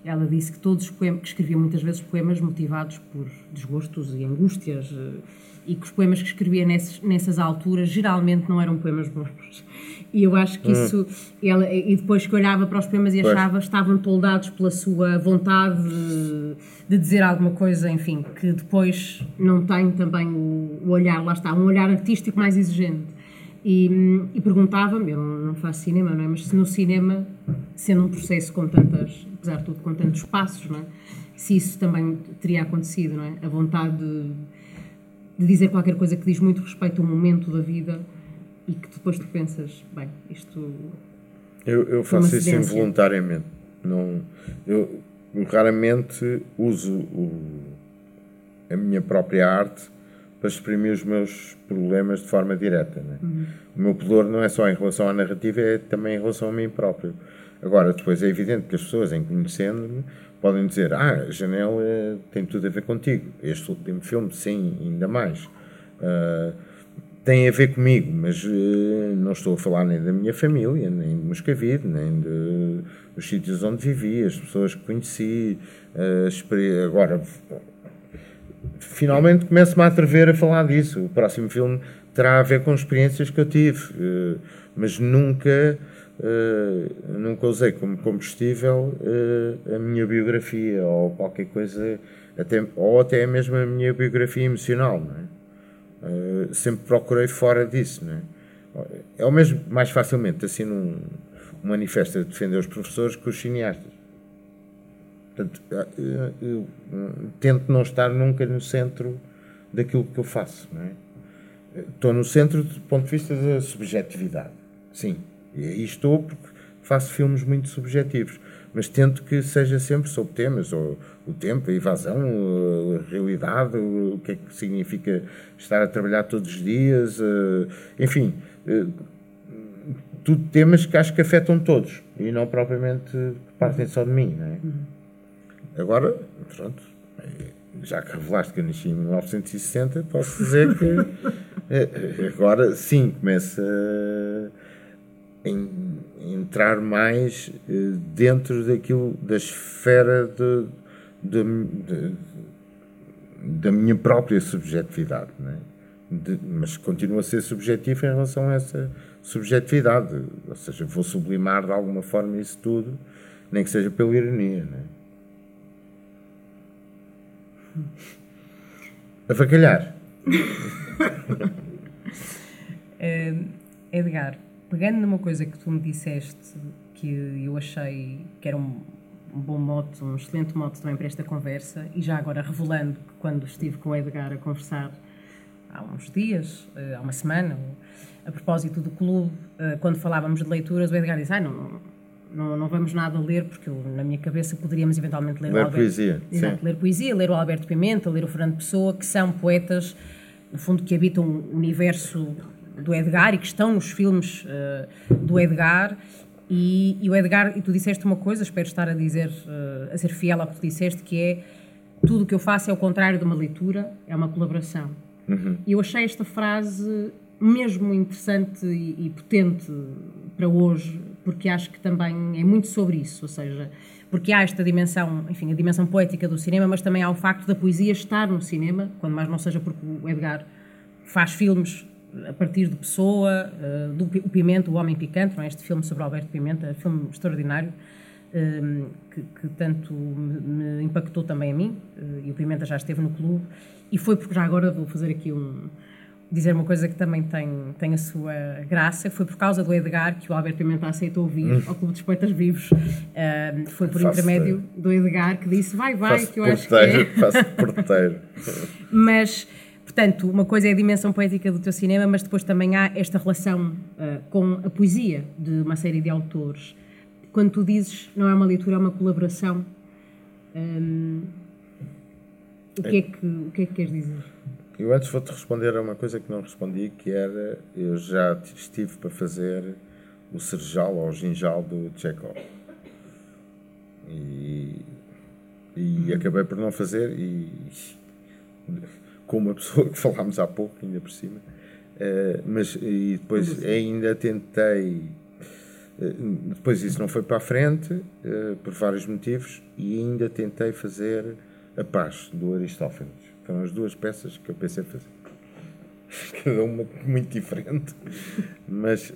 e ela disse que todos os poemas, que escrevia muitas vezes poemas motivados por desgostos e angústias eh, e que os poemas que escrevia nessas, nessas alturas geralmente não eram poemas bons. E eu acho que hum. isso. Ela, e depois que olhava para os poemas e achava pois. estavam toldados pela sua vontade de, de, dizer alguma coisa, enfim, que depois não tem também o, o olhar, lá está, um olhar artístico mais exigente. E, e perguntava-me, eu não, não faço cinema, não é? Mas se no cinema, sendo um processo com tantas, apesar de tudo, com tantos passos, não é? Se isso também teria acontecido, não é? A vontade de, de dizer qualquer coisa que diz muito respeito ao momento da vida e que depois tu pensas, bem, isto. Eu, eu faço isso involuntariamente. Não, eu raramente uso o, a minha própria arte para exprimir os meus problemas de forma direta. Né? Uhum. O meu pudor não é só em relação à narrativa, é também em relação a mim próprio. Agora, depois é evidente que as pessoas, em conhecendo-me, podem dizer: Ah, a janela tem tudo a ver contigo. Este último filme, sim, ainda mais. Uh, tem a ver comigo, mas uh, não estou a falar nem da minha família, nem de Moscavide, nem dos sítios onde vivi, as pessoas que conheci. Uh, agora, finalmente começo-me a atrever a falar disso. O próximo filme terá a ver com experiências que eu tive, uh, mas nunca. Uh, nunca usei como combustível uh, a minha biografia ou qualquer coisa, até, ou até mesmo a minha biografia emocional. É? Uh, sempre procurei fora disso. É? é o mesmo, mais facilmente, assim, num um manifesto a defender os professores que os cineastas. Portanto, eu, tento não estar nunca no centro daquilo que eu faço. Não é? Estou no centro do ponto de vista da subjetividade. Sim. E aí estou porque faço filmes muito subjetivos. Mas tento que seja sempre sobre temas, ou o tempo, a evasão, a realidade, o que é que significa estar a trabalhar todos os dias, eh, enfim, eh, tudo temas que acho que afetam todos e não propriamente que partem só de mim. Não é? Uhum. Agora, pronto, já que revelaste que eu nasci em 1960, posso dizer que eh, agora sim começa a entrar mais eh, dentro daquilo, da esfera de, de, de, da minha própria subjetividade. É? De, mas continua a ser subjetivo em relação a essa subjetividade. Ou seja, vou sublimar de alguma forma isso tudo, nem que seja pela ironia. Não é? Avacalhar. uh, Edgar, pegando numa coisa que tu me disseste que eu achei que era um, um bom mote, um excelente mote também para esta conversa, e já agora revelando que quando estive com o Edgar a conversar há uns dias, uh, há uma semana, a propósito do clube, uh, quando falávamos de leituras, o Edgar disse: ah, não, não, não vamos nada ler, porque eu, na minha cabeça poderíamos eventualmente ler, ler o Alberto. Poesia, Exato, ler poesia, ler o Alberto Pimenta, ler o Fernando Pessoa, que são poetas, no fundo, que habitam o universo do Edgar e que estão nos filmes uh, do Edgar. E, e, o Edgar, e tu disseste uma coisa, espero estar a dizer, uh, a ser fiel ao que tu disseste, que é tudo o que eu faço é o contrário de uma leitura, é uma colaboração. Uhum. E eu achei esta frase mesmo interessante e, e potente para hoje, porque acho que também é muito sobre isso, ou seja, porque há esta dimensão, enfim, a dimensão poética do cinema, mas também há o facto da poesia estar no cinema, quando mais não seja porque o Edgar faz filmes a partir de Pessoa, uh, do o Pimenta, O Homem Picante, não é? este filme sobre Alberto Pimenta, filme extraordinário, um, ehm, que, que, tanto me, me, impactou também a mim, uh, e o Pimenta já esteve no clube, e foi porque já agora vou fazer aqui um, dizer uma coisa que também tem, tem a sua graça. Foi por causa do Edgar que o Alberto Pimenta aceitou vir hum. ao Clube dos Poetas Vivos. Uh, foi por faço intermédio do Edgar que disse: vai, vai, que eu acho que é. Faço porteiro. mas, portanto, uma coisa é a dimensão poética do teu cinema, mas depois também há esta relação uh, com a poesia de uma série de autores. Quando tu dizes não é uma leitura, é uma colaboração, um, o, que é que, o que é que queres dizer? Eu antes vou-te responder a uma coisa que não respondi, que era, eu já estive para fazer o Serjal ou o Ginjal do Chekhov. E, e acabei por não fazer, e com uma pessoa que falámos há pouco, ainda por cima, uh, mas e depois ainda tentei, uh, depois isso não foi para a frente, uh, por vários motivos, e ainda tentei fazer a paz do Aristófanes foram as duas peças que eu pensei fazer. Cada uma muito diferente. Mas.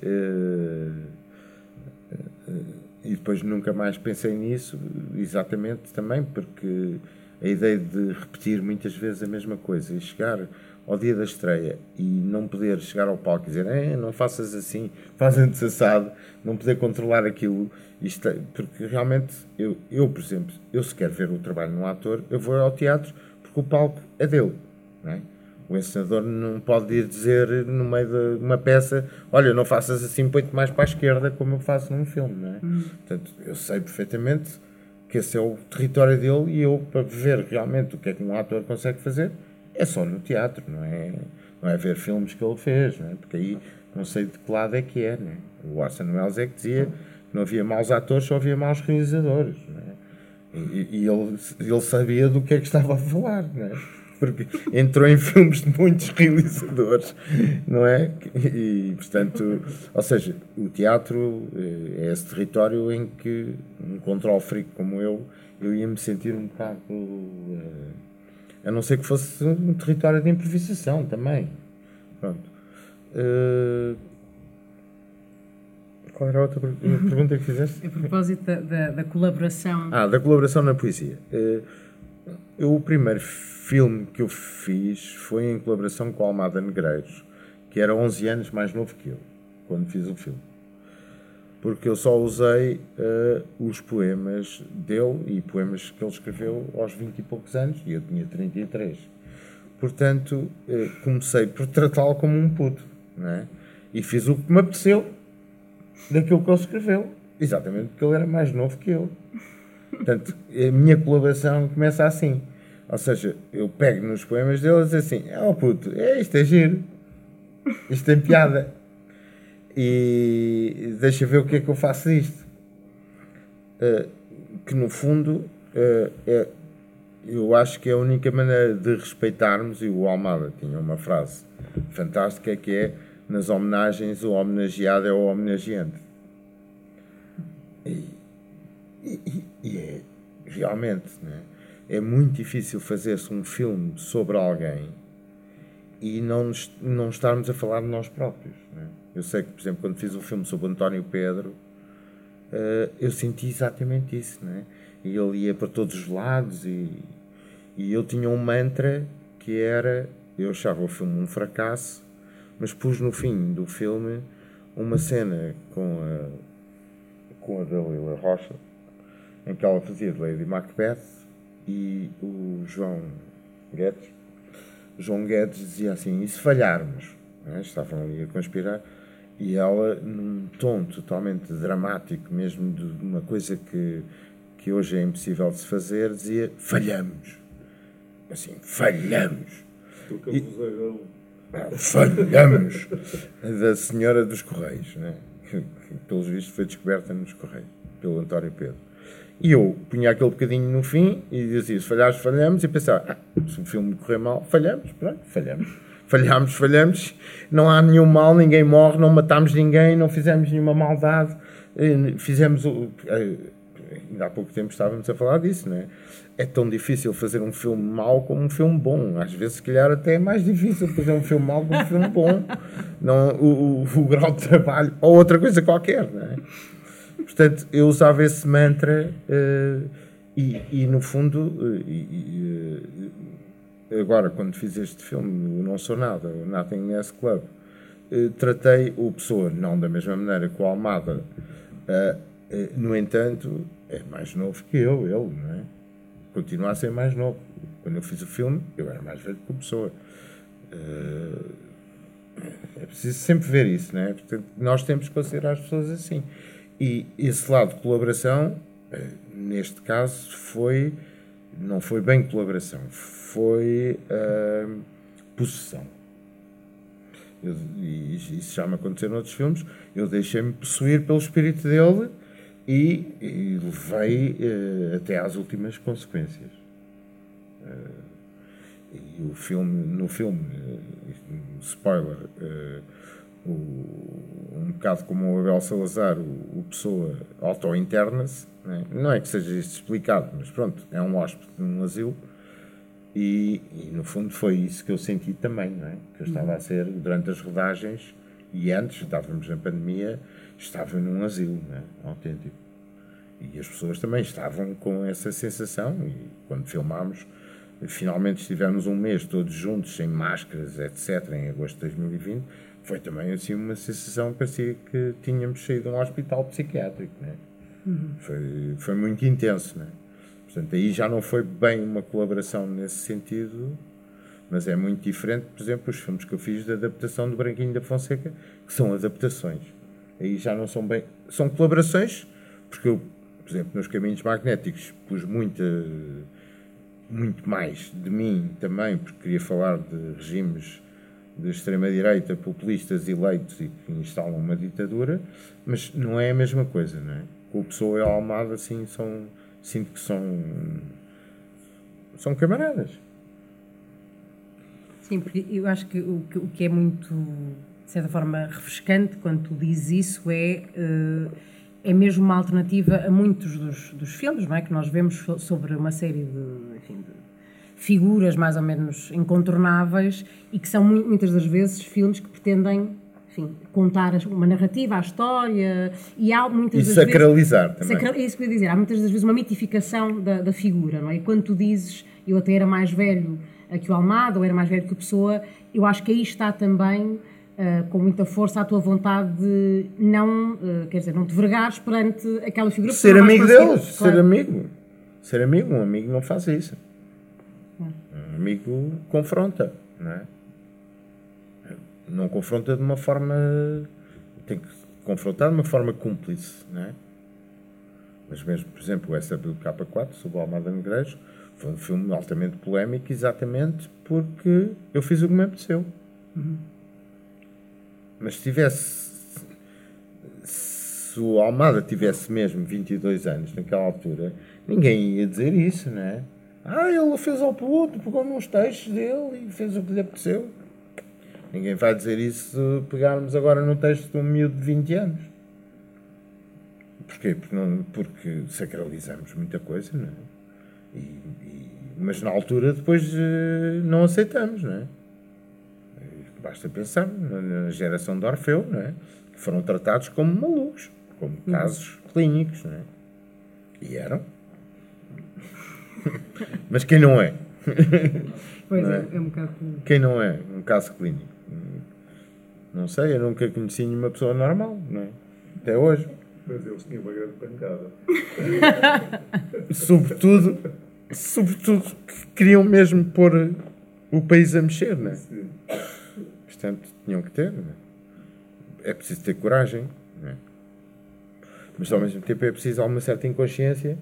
E depois nunca mais pensei nisso, exatamente também porque a ideia de repetir muitas vezes a mesma coisa e chegar ao dia da estreia e não poder chegar ao palco e dizer eh, não faças assim, faz antes assado, não poder controlar aquilo, isto, é, porque realmente eu, eu, por exemplo, eu se quero ver o trabalho de um ator, eu vou ao teatro porque o palco é dele. É? O encenador não pode ir dizer no meio de uma peça: Olha, não faças assim, põe-te mais para a esquerda, como eu faço num filme. Não é? Hum. Portanto, eu sei perfeitamente que esse é o território dele e eu, para ver realmente o que é que um ator consegue fazer, é só no teatro, não é, não é ver filmes que ele fez, não é? porque aí não sei de que lado é que é. É? O Orson Welles é que dizia que não havia maus atores, só havia maus realizadores. Não é? E, e ele, ele sabia do que é que estava a falar, não é? Porque entrou em filmes de muitos realizadores, não é? E, portanto, ou seja, o teatro eh, é esse território em que um control freak como eu, eu ia me sentir um bocado. Uh, a não ser que fosse um território de improvisação também. Pronto. Uh, qual era a outra pergunta que fizeste? A propósito da, da, da colaboração. Ah, da colaboração na poesia. Uh, eu, o primeiro filme que eu fiz foi em colaboração com a Almada Negreiros, que era 11 anos mais novo que eu, quando fiz o filme. Porque eu só usei uh, os poemas dele e poemas que ele escreveu aos 20 e poucos anos, e eu tinha 33. Portanto, uh, comecei por tratá-lo como um puto, não é? E fiz o que me apeteceu daquilo que ele escreveu, exatamente porque ele era mais novo que eu. Portanto, a minha colaboração começa assim. Ou seja, eu pego nos poemas dele digo assim: oh puto, é, isto é giro, isto tem piada. E deixa ver o que é que eu faço disto. Uh, que no fundo uh, é, eu acho que é a única maneira de respeitarmos, e o Almada tinha uma frase fantástica que é nas homenagens o homenageado é o homenageante. E, e, e é realmente, né? é muito difícil fazer-se um filme sobre alguém e não, não estarmos a falar de nós próprios. Né? Eu sei que, por exemplo, quando fiz o filme sobre António Pedro, uh, eu senti exatamente isso. Né? E ele ia para todos os lados e, e eu tinha um mantra que era: eu achava o filme um fracasso, mas pus no fim do filme uma cena com a, com a Dalila Rocha, em que ela fazia de Lady Macbeth e o João Guedes, João Guedes dizia assim, e se falharmos? É? Estavam ali a conspirar, e ela, num tom totalmente dramático, mesmo de uma coisa que, que hoje é impossível de se fazer, dizia, falhamos. Assim, falhamos. E, falhamos. da Senhora dos Correios, né? que, que pelos vistos foi descoberta nos Correios, pelo António Pedro. E eu punha aquele bocadinho no fim e dizia: se falhares, falhamos. E pensava: ah, se o filme correr mal, falhamos. Pronto, falhamos. Falhamos, falhamos. Não há nenhum mal, ninguém morre, não matámos ninguém, não fizemos nenhuma maldade. Fizemos o. Eh, ainda há pouco tempo estávamos a falar disso, não é? É tão difícil fazer um filme mau como um filme bom. Às vezes, se calhar, até é mais difícil fazer um filme mau como um filme bom. Não, o, o, o grau de trabalho, ou outra coisa qualquer, não é? Portanto, eu usava esse mantra uh, e, e, no fundo, uh, uh, agora quando fiz este filme, o Não Sou Nada, o Nothing S Club, tratei o Pessoa não da mesma maneira que o Almada, no entanto, é mais novo que eu, ele, não é? Continua a ser mais novo. Quando eu fiz o filme, eu era mais velho que o Pessoa. é preciso sempre ver isso, não é? Portanto, nós temos que considerar as pessoas assim. E esse lado de colaboração, eh, neste caso, foi não foi bem colaboração, foi uh, possessão. Eu, e isso já me aconteceu noutros filmes. Eu deixei-me possuir pelo espírito dele e, e levei uh, até às últimas consequências. Uh, e o filme, no filme, spoiler, o, um bocado como o Abel Salazar, o, o Pessoa auto-interna-se, né? não é que seja isto explicado, mas pronto, é um hóspede num asilo e, e, no fundo foi isso que eu senti também, não é? que eu estava a ser, durante as rodagens e antes, estávamos na pandemia, estava num asilo, não é? autêntico. E as pessoas também estavam com essa sensação e quando filmámos, finalmente estivemos um mês todos juntos, sem máscaras, etc., em agosto de 2020, foi também assim uma sensação que parecia que tínhamos saído de um hospital psiquiátrico, né? Uhum. Foi, foi muito intenso, né? Portanto, aí já não foi bem uma colaboração nesse sentido, mas é muito diferente, por exemplo, os filmes que eu fiz de adaptação do Branquinho da Fonseca, que são adaptações. Aí já não são bem. São colaborações, porque eu, por exemplo, nos Caminhos Magnéticos pus muita muito mais de mim também, porque queria falar de regimes de extrema-direita, populistas eleitos e que instalam uma ditadura, mas não é a mesma coisa, não é? O Pessoa e a Almada, assim, são, sinto que são, são camaradas. Sim, porque eu acho que o, que o que é muito, de certa forma, refrescante quando tu dizes isso é, eh, é mesmo uma alternativa a muitos dos, dos filmes, não é? Que nós vemos so- sobre uma série de, enfim, de figuras mais ou menos incontornáveis e que são mu- muitas das vezes filmes que pretendem, enfim, contar uma narrativa, a história e há muitas E das vezes... sacralizar também. Sacra- é isso que eu ia dizer. Há muitas das vezes uma mitificação da, da figura, não é? E quando tu dizes, eu até era mais velho que o Almada, ou era mais velho que a Pessoa, eu acho que aí está também, eh, com muita força, a tua vontade de não, eh, quer dizer, não te vergares perante aquela figura. Ser amigo deles, claro. ser amigo. Ser amigo, um amigo não faz isso. Amigo confronta, não é? Não confronta de uma forma. Tem que confrontar de uma forma cúmplice, não é? Mas mesmo, por exemplo, o SWK4, sobre o Almada Negreiros, foi um filme altamente polémico exatamente porque eu fiz o que me apeteceu. Mas se tivesse. Se o Almada tivesse mesmo 22 anos naquela altura, ninguém ia dizer isso, não é? Ah, ele fez ao puto, pegou nos textos dele e fez o que lhe apeteceu. Ninguém vai dizer isso se pegarmos agora no texto de um miúdo de 20 anos. Porquê? Porque, não, porque sacralizamos muita coisa, não é? E- e- mas na altura depois eh, não aceitamos, não é? Basta pensar na na geração de Orfeu, não é? Que foram tratados como malucos, como casos clínicos, não é? E eram. Mas quem não é? Pois não é, é? é um bocado. Quem não é um caso clínico? Não sei, eu nunca conheci nenhuma pessoa normal, não é? Até hoje. Mas eles tinham uma grande pancada. Sobretudo, sobretudo que queriam mesmo pôr o país a mexer, não é? Portanto, tinham que ter, não é? É preciso ter coragem, não é? Mas ao mesmo tempo é preciso alguma certa inconsciência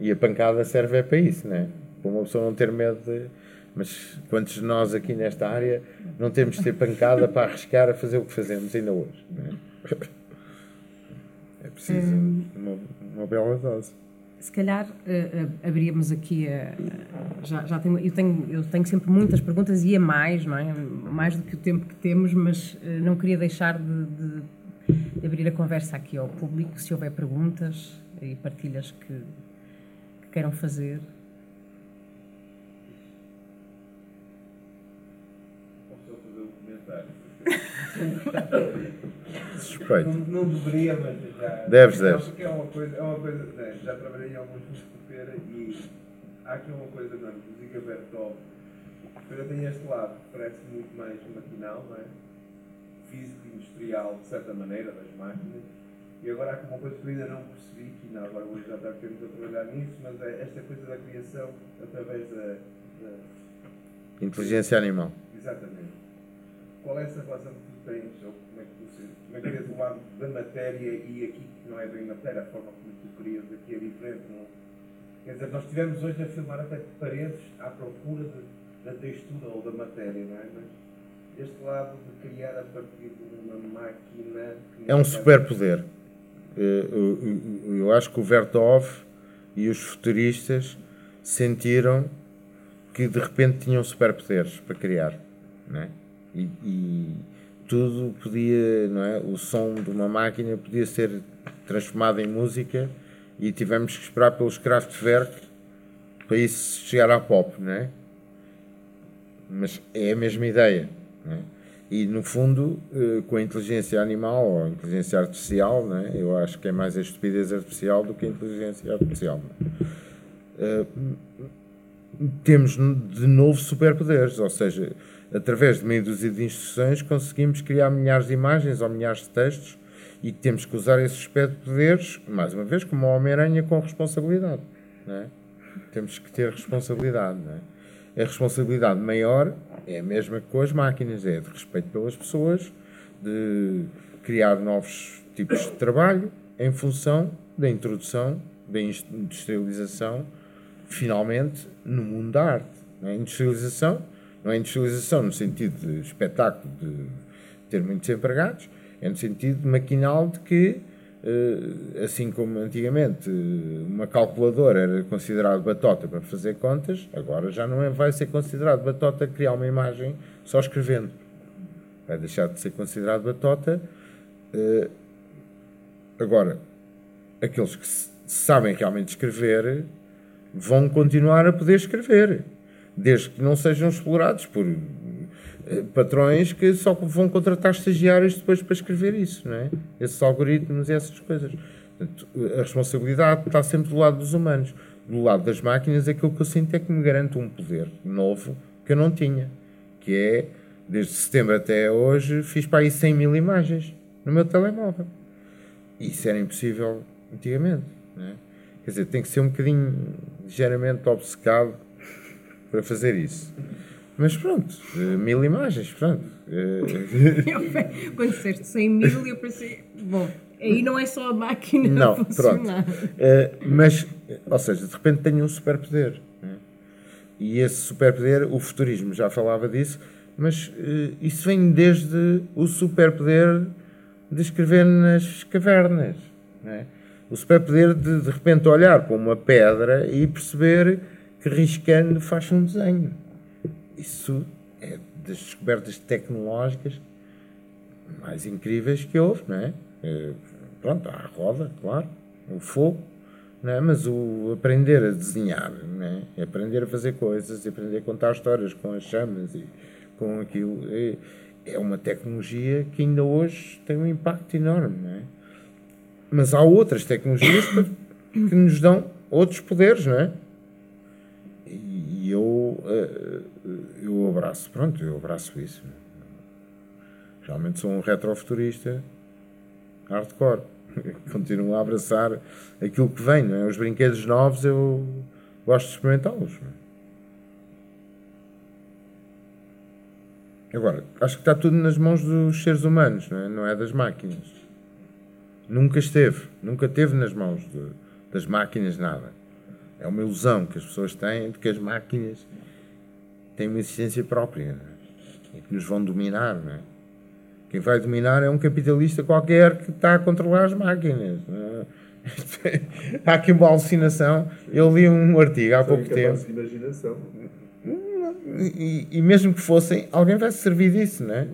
e a pancada serve é para isso, não é? Para uma pessoa não ter medo de. Mas quantos de nós aqui nesta área não temos de ter pancada para arriscar a fazer o que fazemos ainda hoje, não é? Preciso uma, uma bela dose. Se calhar abríamos aqui a. a- já, já tenho, eu, tenho, eu tenho sempre muitas perguntas e a mais, não é? Mais do que o tempo que temos, mas eh, não queria deixar de, de- de abrir a conversa aqui ao público, se houver perguntas e partilhas que queiram fazer. Suspeito. Não, não deveria, mas já. Deves, deves. porque é uma coisa, é uma coisa né, já trabalhei em alguns filmes de feira e há aqui uma coisa, não, música Bertol. Feira tem este lado, que parece muito mais maquinal, não é? Físico e industrial, de certa maneira, das máquinas. E agora há uma coisa que eu ainda não percebi, que não, agora hoje já está temos a trabalhar nisso, mas é esta coisa da criação através da. da Inteligência animal. Exatamente. Qual é essa relação que tu tens, ou como é que tu sentes? Como é que vês o lado da matéria e aqui que não é bem matéria, a forma como tu crias aqui é diferente, não? Quer dizer, nós estivemos hoje a filmar até paredes à procura de- da textura ou da matéria, não é? Mas este lado de criar a partir de uma máquina... É um não superpoder. Eh, Eu, acho que o Vertov e os futuristas sentiram que de repente tinham superpoderes para criar, não é? E, e tudo podia, não é? O som de uma máquina podia ser transformado em música e tivemos que esperar pelos Kraftwerk para isso chegar à pop, não é? Mas é a mesma ideia. não é? E no fundo, eh, com a inteligência animal ou a inteligência artificial, não é? eu acho que é mais a estupidez artificial do que a inteligência artificial. é? Eh, temos de novo superpoderes, ou seja, através de meia dúzia de instruções conseguimos criar milhares de imagens ou milhares de textos e temos que usar esses superpoderes, mais uma vez, como a Homem-Aranha, com responsabilidade. Não é? Temos que ter responsabilidade. A responsabilidade maior é a mesma que com as máquinas, é de respeito pelas pessoas, de criar novos tipos de trabalho em função da introdução, da industrialização finalmente, no mundo da arte. Não é industrialização, não é industrialização no sentido de espetáculo, de ter muitos empregados, é no sentido maquinal de que, assim como antigamente uma calculadora era considerada batota para fazer contas, agora já não é, vai ser considerado batota criar uma imagem só escrevendo. Vai deixar de ser considerado batota. Eh, agora, aqueles que sabem realmente escrever vão continuar a poder escrever, desde que não sejam explorados por eh, patrões que só vão contratar estagiários depois para escrever isso, não é? Esses algoritmos e essas coisas. Portanto, a responsabilidade está sempre do lado dos humanos. Do lado das máquinas, aquilo que eu sinto é que me garante um poder novo que eu não tinha, que é, desde setembro até hoje, fiz para aí 100 mil imagens no meu telemóvel. Isso era impossível antigamente, não é? Quer dizer, tem que ser um bocadinho ligeiramente obcecado para fazer isso. Mas pronto, eh, mil imagens, pronto. Eh, Quando disseste 100 mil, eu pensei, bom, aí não é só a máquina não, a funcionar. pronto. Uh, mas, ou seja, de repente tenho um superpoder. Né? E esse superpoder, o futurismo já falava disso, mas uh, isso vem desde o superpoder de escrever nas cavernas. Né? o superpoder de de repente olhar para uma pedra e perceber que riscando faz um desenho. Isso é das descobertas tecnológicas mais incríveis que houve, não é? Eh, Pronto, há a roda, claro, o fogo, não é? mas o aprender a desenhar, não é? aprender a fazer coisas, aprender a contar histórias com as chamas e com aquilo, é, é uma tecnologia que ainda hoje tem um impacto enorme. Não é? Mas há outras tecnologias que nos dão outros poderes, não é? E eu, eh, eu abraço, pronto, eu abraço isso. Realmente sou um retrofuturista hardcore. Continuo a abraçar aquilo que vem, não é? Os brinquedos novos eu gosto de experimentá-los. Agora, acho que está tudo nas mãos dos seres humanos, não é, não é das máquinas. Nunca esteve, nunca teve nas mãos de, das máquinas nada. É uma ilusão que as pessoas têm de que as máquinas têm uma existência própria é? e que nos vão dominar. Não é? Quem vai dominar é um capitalista qualquer que está a controlar as máquinas. É? Há aqui uma alucinação. Eu li um artigo há pouco tempo. imaginação. E, e mesmo que fossem, alguém vai se servir disso, não é?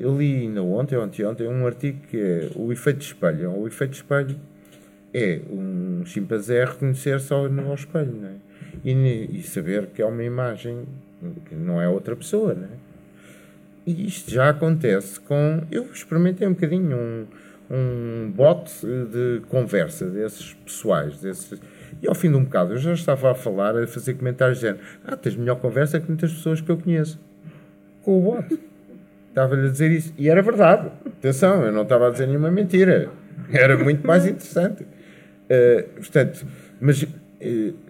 Eu li ainda ontem, ontem, ontem, um artigo que é o efeito de espelho. O efeito de espelho é um chimpanzé reconhecer só no espelho, não é? E, e, saber que é uma imagem que não é outra pessoa, não é? E isto já acontece com. Eu experimentei um bocadinho um, um bot de conversa desses pessoais, desses. E ao fim de um bocado eu já estava a falar, a fazer comentários dizendo: Ah, tens melhor conversa que muitas pessoas que eu conheço. Com o bot. Estava-lhe a dizer isso. E era verdade. Atenção, eu não estava a dizer nenhuma mentira. Era muito mais interessante. Uh, portanto, mas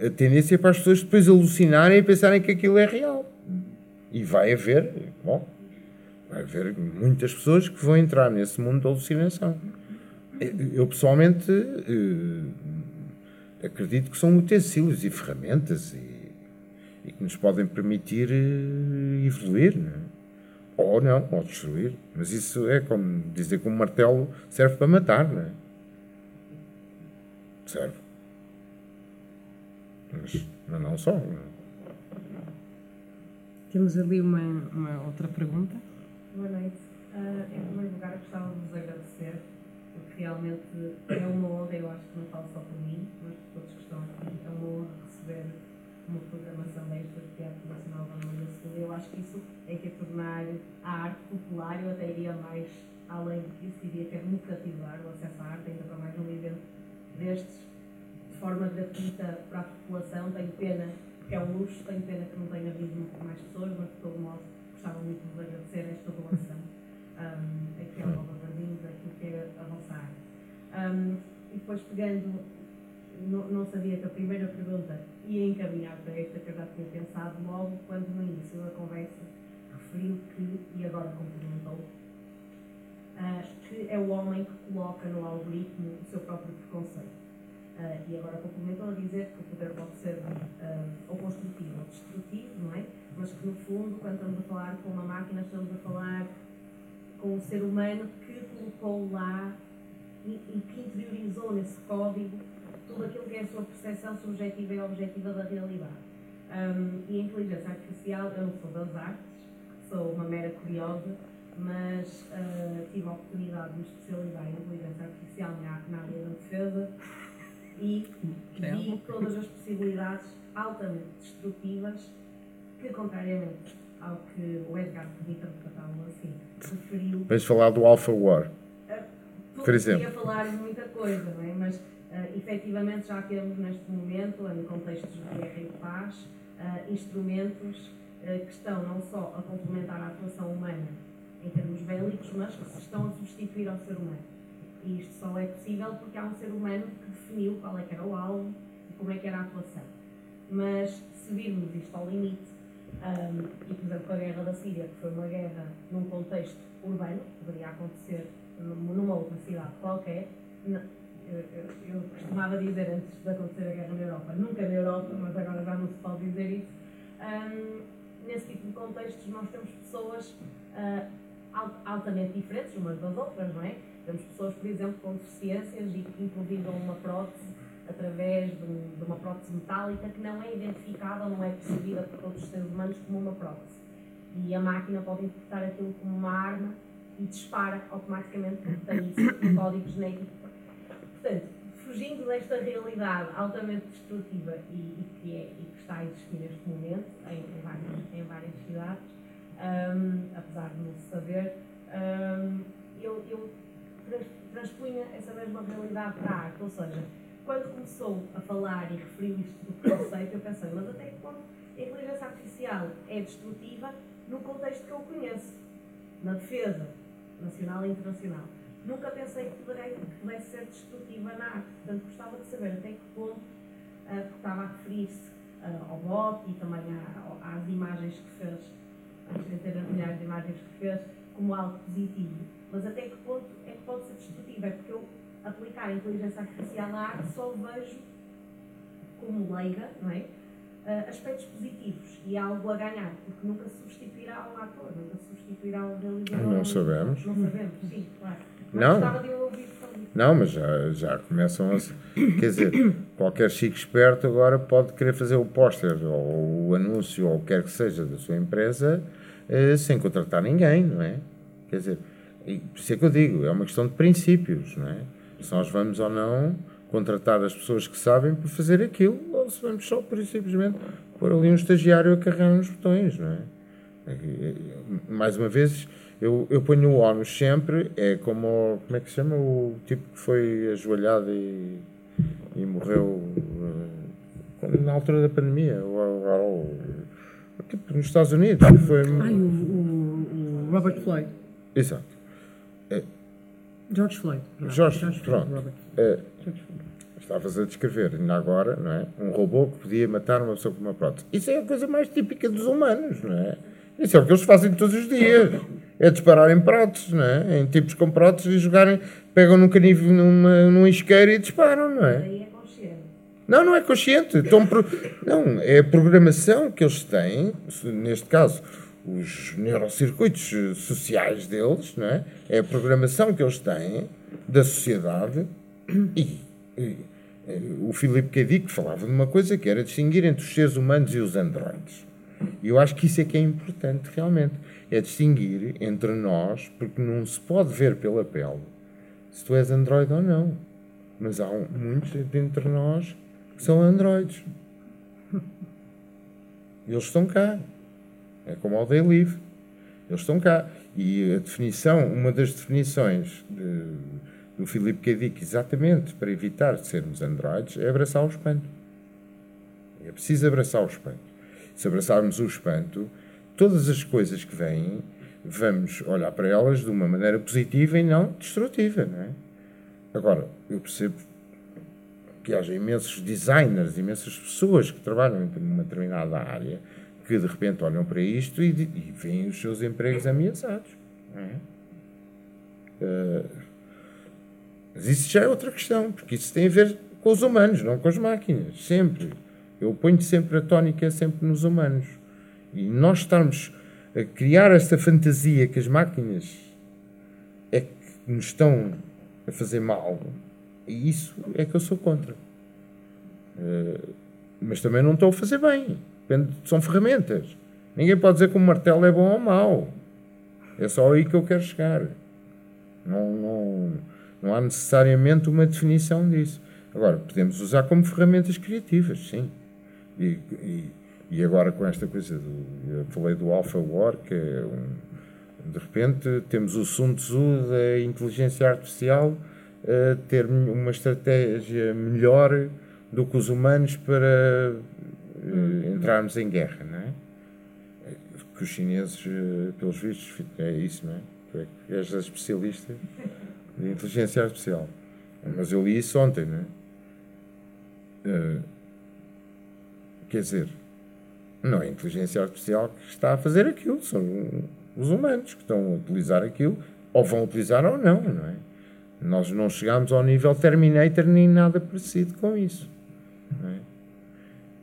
a tendência é para as pessoas depois alucinarem e pensarem que aquilo é real. E vai haver, bom, vai haver muitas pessoas que vão entrar nesse mundo da alucinação. Eu pessoalmente uh, acredito que são utensílios e ferramentas e, e que nos podem permitir evoluir. Não é? Ou não, ou destruir. Mas isso é como dizer que um martelo serve para matar, não é? Serve. Mas, mas não só. Não. é? Temos ali uma, uma outra pergunta. Boa noite. Uh, em primeiro lugar, gostava de vos agradecer, porque realmente é uma honra, eu acho que não falo só por mim, mas por todos que estão aqui, é uma honra receber uma programação desta de Teatro Nacional da Maria Sul. Eu acho que isso é que é tornar a arte popular, eu até iria mais além disso, diria que é democratizar o acesso à arte, ainda para mais um evento destes, de forma gratuita para a população. Tenho pena que é um luxo, tenho pena que não tenha havido mais pessoas, mas de todo modo gostava muito de agradecer esta doação um, aqui ao Nova Jardim, daquilo que é a vossa arte. Um, e depois pegando, não, não sabia que a primeira pergunta ia encaminhar para esta que eu já tinha pensado logo quando no início da conversa referiu que, e agora complementou, uh, que é o homem que coloca no algoritmo o seu próprio preconceito. Uh, e agora complementou a dizer que o poder pode ser uh, ou construtivo ou destrutivo, não é? Mas que no fundo, quando estamos a falar com uma máquina, estamos a falar com o ser humano que colocou lá e, e que interiorizou nesse código tudo aquilo que é a sua percepção subjetiva e objetiva da realidade. Um, e a inteligência artificial, eu não sou das artes, sou uma mera curiosa, mas uh, tive a oportunidade de me especializar em inteligência artificial na, na área da defesa e vi todas as possibilidades altamente destrutivas que, contrariamente ao que o Edgar Pedica, tratámos assim, referiu. Vens falar do Alpha War, uh, por exemplo. Podia falar de muita coisa, não é? mas uh, efetivamente já temos neste momento, em contextos de guerra e de paz, uh, instrumentos uh, que estão não só a complementar a atuação humana em termos bélicos, mas que se estão a substituir ao ser humano. E isto só é possível porque há um ser humano que definiu qual é que era o alvo e como é que era a atuação. Mas se virmos isto ao limite, um, e por exemplo com a guerra da Síria, que foi uma guerra num contexto urbano, poderia acontecer numa outra cidade qualquer, eu, eu, eu, costumava dizer antes de acontecer a guerra na Europa, nunca na Europa, mas agora já não se pode dizer isso. Um, nesse tipo de contextos, nós temos pessoas uh, altamente diferentes umas das outras, não é? Temos pessoas, por exemplo, com deficiências e que improvisam uma prótese através de, de, uma prótese metálica que não é identificada, não é percebida por todos os seres humanos como uma prótese. E a máquina pode interpretar aquilo como uma arma e dispara automaticamente porque isso no código genético. Portanto, fugindo desta realidade altamente destrutiva e, e, que, é, e que está a existir neste momento em, em, várias, em várias cidades, um, apesar de não se saber, um, eu, eu transpunha essa mesma realidade para a arte, ou seja, quando começou a falar e referiu isto do preconceito, eu pensei, mas até que ponto a inteligência artificial é destrutiva no contexto que eu conheço, na defesa nacional e internacional. Nunca pensei que pudesse ser destrutiva na arte, portanto gostava de saber até que ponto, uh, estava a referir-se uh, ao bot e também às imagens que fez, às centenas de milhares de imagens que fez, como algo positivo. Mas até que ponto é que pode ser destrutiva? É porque eu aplicar a inteligência artificial na arte só vejo como leiga, não é? Uh, aspectos positivos e algo a ganhar, porque nunca substituirá um ator, nunca substituirá um realizador. Não sabemos. Não sabemos, sim, claro. Mas não. de ouvir não, mas já, já começam a. Quer dizer, qualquer chico esperto agora pode querer fazer o póster ou o anúncio ou o que quer que seja da sua empresa eh, sem contratar ninguém, não é? Quer dizer, por isso é que eu digo, é uma questão de princípios, não é? Se nós vamos ou não contratar as pessoas que sabem para fazer aquilo, ou se vamos só, por simplesmente, pôr ali um estagiário a carregar nos botões, não é? Mais uma vez, eu, eu ponho o ónus sempre, é como, como é que se chama o tipo que foi ajoelhado e, e morreu uh, na altura da pandemia, o, o, o, tipo, nos Estados Unidos. Foi, Ai, o, Robert Floyd. Exato. George Floyd. George, George pronto. Floyd, é, estavas a descrever, ainda agora, não é? Um robô que podia matar uma pessoa com uma prótese. Isso é a coisa mais típica dos humanos, não é? Isso é o que eles fazem todos os dias. É dispararem próteses, não é? Em tipos com próteses e jogarem, pegam num canivo numa, num isqueiro e disparam, não é? Aí é consciente. Não, não é consciente. Estão pro... Não, é a programação que eles têm, neste caso, os neurocircuitos sociais deles, não é? É a programação que eles têm da sociedade e, e o Filipe Cadic falava de uma coisa que era distinguir entre os seres humanos e os androides. E eu acho que isso é que é importante realmente. É distinguir entre nós, porque não se pode ver pela pele se tu és androide ou não. Mas há um, muitos entre nós que são androides. Eles estão cá. É como ao Day Live. Eles estão cá. E a definição, uma das definições de, do Filipe Cadic, exatamente para evitar sermos androides, é abraçar o espanto. É preciso abraçar o espanto se abraçarmos o espanto, todas as coisas que vêm, vamos olhar para elas de uma maneira positiva e não destrutiva, não é? Agora, eu percebo que haja imensos designers, imensas pessoas que trabalham numa determinada área que de repente olham para isto e, e veem os seus empregos ameaçados. É? Uh, mas isso já é outra questão, porque isso tem a ver com os humanos, não com as máquinas. Sempre. Eu ponho sempre a tónica sempre nos humanos. E nós estarmos a criar esta fantasia que as máquinas é que nos estão a fazer mal, e isso é que eu sou contra. Uh, mas também não estou a fazer bem. Depende, são ferramentas. Ninguém pode dizer que um martelo é bom ou mau. É só aí que eu quero chegar. Não, não, não há necessariamente uma definição disso. Agora, podemos usar como ferramentas criativas, sim. E, e, e agora com esta coisa do. Eu falei do Alpha War, que é um. De repente temos o Sun Tzu da inteligência artificial a ter uma estratégia melhor do que os humanos para uh, entrarmos em guerra, não é? Que os chineses, uh, pelos vistos, é isso, não é? Tu é que és especialista de inteligência artificial. Mas eu li isso ontem, não é? Uh, quer dizer, não é a inteligência artificial que está a fazer aquilo, são os humanos que estão a utilizar aquilo, ou vão utilizar ou não, não é? Nós não chegamos ao nível Terminator nem nada parecido com isso. É?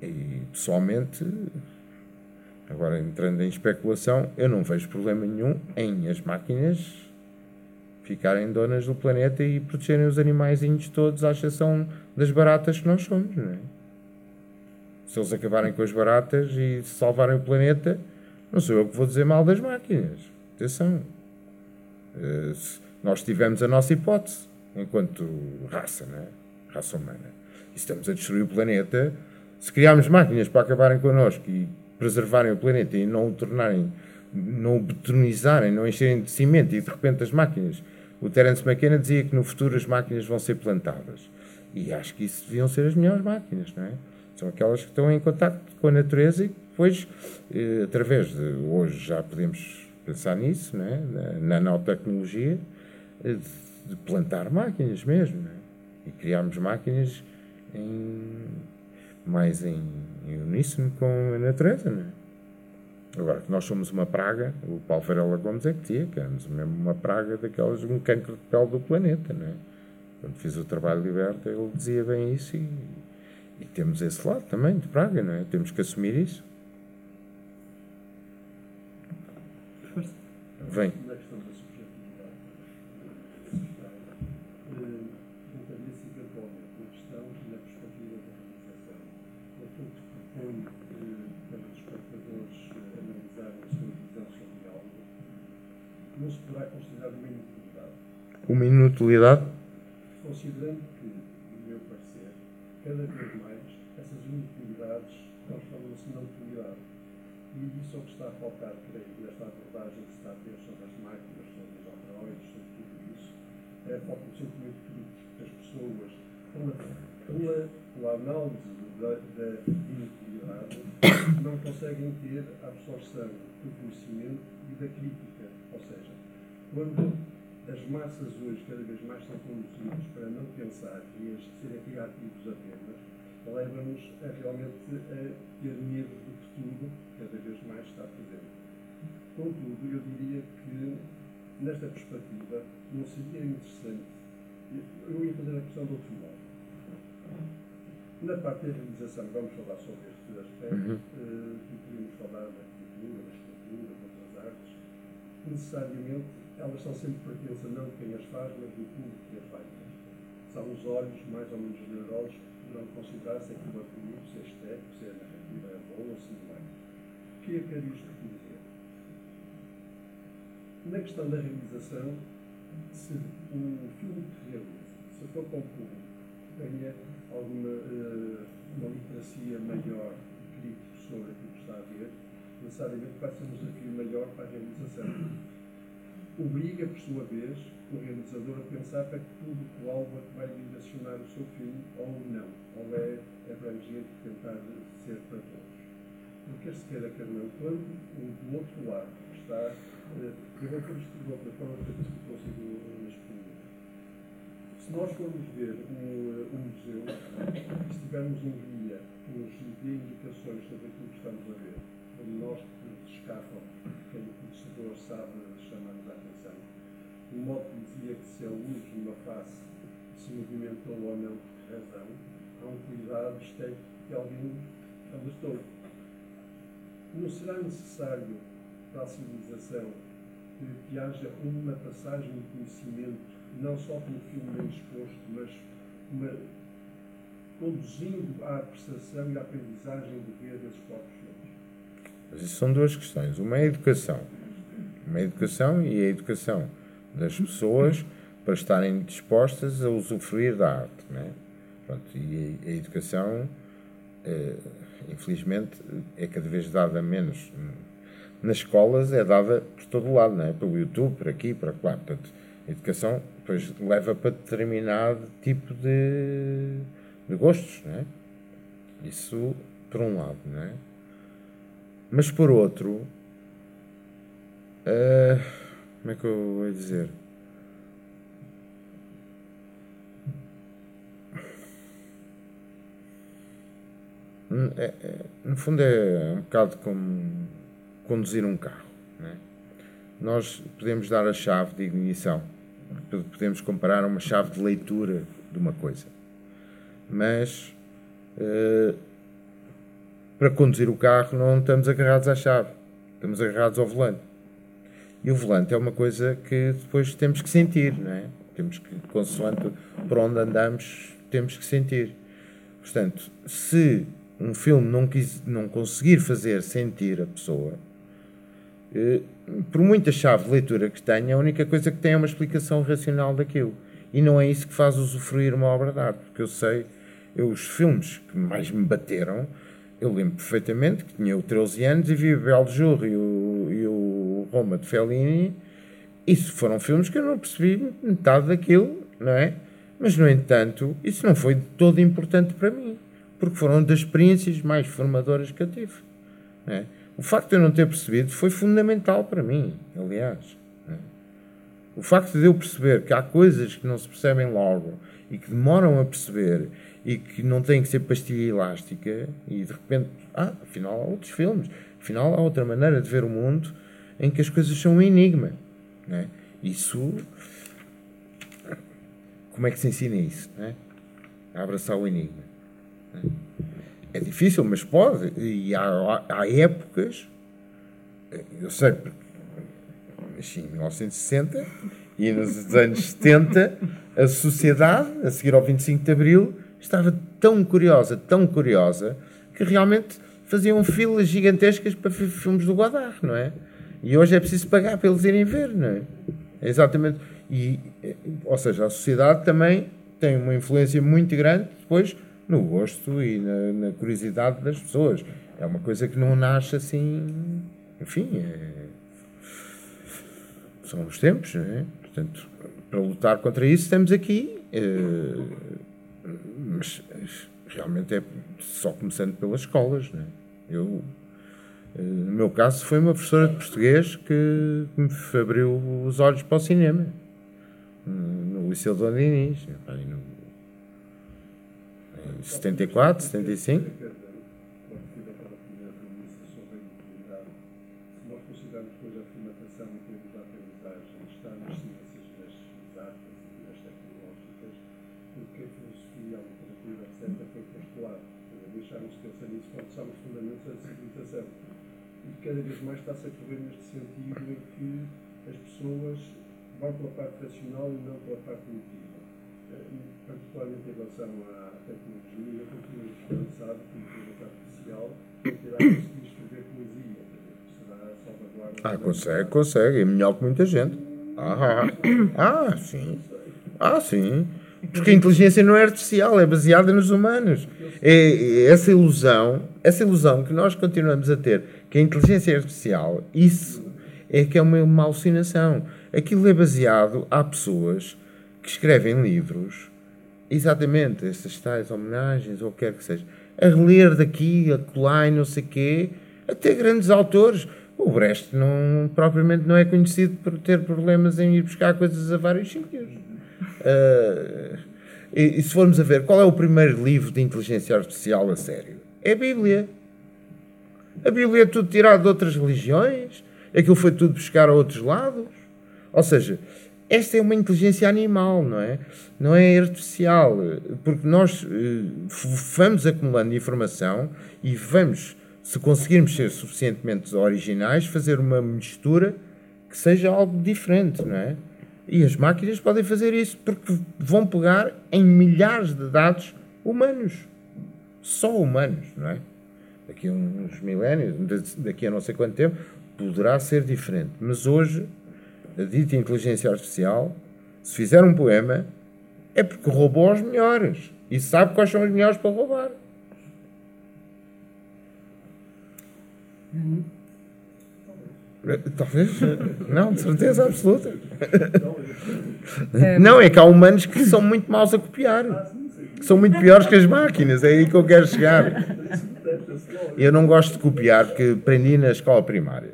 E pessoalmente, agora entrando em especulação, eu não vejo problema nenhum em as máquinas ficarem donas do planeta e protegerem os animaizinhos todos, à exceção das baratas que nós somos, não é? Se eles acabarem com as baratas e salvarem o planeta, não sou eu que vou dizer mal das máquinas. Atenção. Uh, nós tivemos a nossa hipótese, enquanto raça, né? raça humana. E estamos a destruir o planeta. Se criarmos máquinas para acabarem connosco e preservarem o planeta e não o tornarem, não o betonizarem, não encherem de cimento e de repente as máquinas. O Terence McKenna dizia que no futuro as máquinas vão ser plantadas. E acho que isso deviam ser as melhores máquinas, não é? São aquelas que estão em contato com a natureza e depois, eh, através de. Hoje já podemos pensar nisso, não é? na nanotecnologia de plantar máquinas mesmo, é? e criarmos máquinas em, mais em, em uníssono com a natureza. Não é? Agora, que nós somos uma praga, o Paulo Varela Gomes é que dizia que éramos mesmo uma praga daquelas, um cancro de pele do planeta. Não é? Quando fiz o trabalho liberta, ele dizia bem isso e, e temos esse lado também de praga, não é? Temos que assumir isso. Vem. Não se poderá considerar uma inutilidade. Uma inutilidade? Considerando que, no meu parecer, cada vez mais essas inutilidades transformam-se na utilidade. E isso é o que está a faltar, creio, nesta abordagem que se está a ter sobre as máquinas, sobre os androides, sobre tudo isso. É a falta do sentimento crítico das pessoas, pela, pela, pela análise da, da inutilidade, não conseguem ter a absorção do conhecimento e da crítica quando as massas hoje cada vez mais são conduzidas para não pensar e a serem reativos apenas, leva-nos a realmente a ter medo do futuro cada vez mais está presente. Contudo, eu diria que nesta perspectiva não seria interessante. Eu ia fazer a questão do outro modo. Na parte da realização, vamos falar sobre este aspecto, uhum. uh, e podemos falar da cultura, da escultura, de outras artes, necessariamente elas são sempre pertenças não quem as faz, mas do público que as faz. São os olhos, mais ou menos generosos, que poderão considerar se aquilo é bonito, se é estético, se a narrativa é boa ou se não é. O que é que é isto dizer? Na questão da realização, se um filme que realiza, se for com o público, tenha alguma uh, uma literacia maior crítica sobre aquilo que está a ver, necessariamente vai ser um desafio maior para a realização. Obriga, por sua vez, o realizador a pensar para que público-alvo é que vai direcionar o seu filme ou não, ou é abrangente tentar ser para todos. Porque se queira quer não, quando o do outro lado está, eh, eu vou de outra forma para ver se consigo exprimir. Se nós formos ver um, um museu e estivermos um guia que nos dê indicações sobre aquilo que estamos a ver, nós que escapam, quem o conhecedor sabe chamar-nos a atenção. O modo que dizia que se a luz numa face se movimentou ou não, razão, há um cuidado estético que alguém alertou. Não será necessário para a civilização que, que haja uma passagem de conhecimento, não só pelo filme exposto, mas uma, conduzindo à apreciação e à aprendizagem de ver esses próprios filmes? Mas isso são duas questões. Uma é a educação. Uma é a educação e a educação das pessoas para estarem dispostas a usufruir da arte. Né? Pronto, e a, educação, eh, infelizmente, é cada vez dada menos. Nas escolas é dada por todo lado, né? pelo YouTube, por aqui, por lá. Portanto, a educação depois leva para determinado tipo de, de gostos. Né? Isso por um lado. Né? Mas por outro, uh, como é que eu vou dizer? É, é, no fundo é um bocado como conduzir um carro. Né? Nós podemos dar a chave de ignição, podemos comparar a uma chave de leitura de uma coisa, mas uh, para conduzir o carro não estamos agarrados à chave, estamos agarrados ao volante. E o volante é uma coisa que depois temos que sentir, não é? Temos que, consoante por onde andamos, temos que sentir. Portanto, se um filme não, quis, não conseguir fazer sentir a pessoa, eh, por muita chave de leitura que tenha, a única coisa que tem é uma explicação racional daquilo. E não é isso que faz usufruir uma obra de arte, porque eu sei, eu, os filmes que mais me bateram, eu lembro perfeitamente que tinha 13 anos e vi o Beljour e o, e o Roma de Fellini. Isso foram filmes que eu não percebi metade daquilo, não é? Mas, no entanto, isso não foi de todo importante para mim porque foram das experiências mais formadoras que eu tive. É? O facto de eu não ter percebido foi fundamental para mim, aliás. É? O facto de eu perceber que há coisas que não se percebem logo e que demoram a perceber e que não têm que ser pastilha elástica e de repente, ah, afinal há outros filmes, afinal há outra maneira de ver o mundo em que as coisas são um enigma. É? Isso. Como é que se ensina isso? É? A abraçar o enigma. É difícil, mas pode. E há, há épocas, eu sei, porque nasci em 1960 e nos anos 70 a sociedade, a seguir ao 25 de Abril, estava tão curiosa, tão curiosa, que realmente faziam filas gigantescas para filmes do Godard, não é? E hoje é preciso pagar para eles irem ver, não é? é exatamente. E, ou seja, a sociedade também tem uma influência muito grande depois no gosto e na, na, curiosidade das pessoas. É uma coisa que não nasce assim. Enfim, é, são os tempos, é? Portanto, para lutar contra isso, estamos aqui. É, mas realmente é só começando pelas escolas. Né? Eu, eh, no meu caso, foi uma professora de português que me abriu os olhos para o cinema no Liceu Dona Inês. 74, 75. nós considerarmos depois a formatação em termos de aprendizagem está nas ciências das exatas e das tecnológicas, porque a filosofia, a literatura, etc., foi postular. Deixarmos de pensar nisso quando são os fundamentos da civilização. E cada vez mais está-se a correr neste sentido em que as pessoas vão pela parte racional e não pela parte emotiva. Particularmente em relação à tecnologia, eu continuo esperançado que a inteligência artificial terá conseguido escrever poesia. Será salvaguarda. Ah, consegue, consegue. É melhor que muita gente. Ah, ah, sim. Ah, sim. Porque a inteligência não é artificial, é baseada nos humanos. É, é essa ilusão, essa ilusão que nós continuamos a ter, que a inteligência é artificial, isso é que é uma, uma alucinação. Aquilo é baseado, há pessoas que escrevem livros exatamente essas tais homenagens, ou o que quer que seja, a reler daqui, a colar e não sei quê, até grandes autores. O Brecht não, propriamente não é conhecido por ter problemas em ir buscar coisas a vários sítios. Uh, e, e, se formos a ver, qual é o primeiro livro de inteligência artificial a sério? É a Bíblia. A Bíblia é tudo tirado de outras religiões, aquilo foi tudo buscar a outros lados. Ou seja, esta é uma inteligência animal, não é? Não é artificial, porque nós eh, vamos acumulando informação e vamos, se conseguirmos ser suficientemente originais, fazer uma mistura que seja algo diferente, não é? E as máquinas podem fazer isso porque vão pegar em milhares de dados humanos. Só humanos, não é? Daqui a uns milénios, daqui a não sei quanto tempo, poderá ser diferente. Mas hoje, a dita inteligência artificial, se fizer um poema, é porque roubou os melhores. E sabe quais são os melhores para roubar. Hum. Talvez. Não, de certeza absoluta. Não, é que há humanos que são muito maus a copiar. Que são muito piores que as máquinas. É aí que eu quero chegar. Eu não gosto de copiar, porque aprendi na escola primária.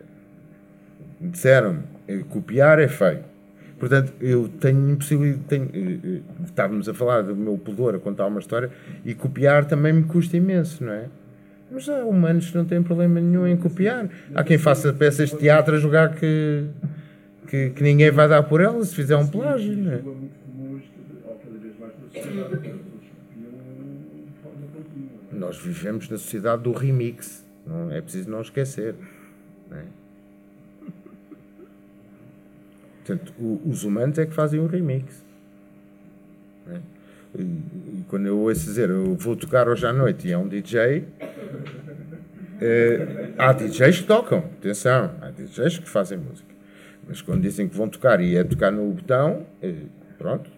Disseram-me, eh, copiar é feio. Portanto, eu tenho impossibilidade. Eh, eh, estávamos a falar do meu pudor a contar uma história e copiar também me custa imenso, não é? Mas há humanos que não têm problema nenhum em copiar. Há quem faça peças de teatro a jogar que, que, que ninguém vai dar por elas se fizer um plágio, não é? Nós vivemos na sociedade do remix, não é preciso não esquecer. Não é? Portanto, o, os humanos é que fazem o remix. É? E, quando eu ouço dizer eu vou tocar hoje à noite e é um DJ, é, há DJs que tocam, atenção, há DJs que fazem música. Mas quando dizem que vão tocar e é tocar no botão, é, pronto,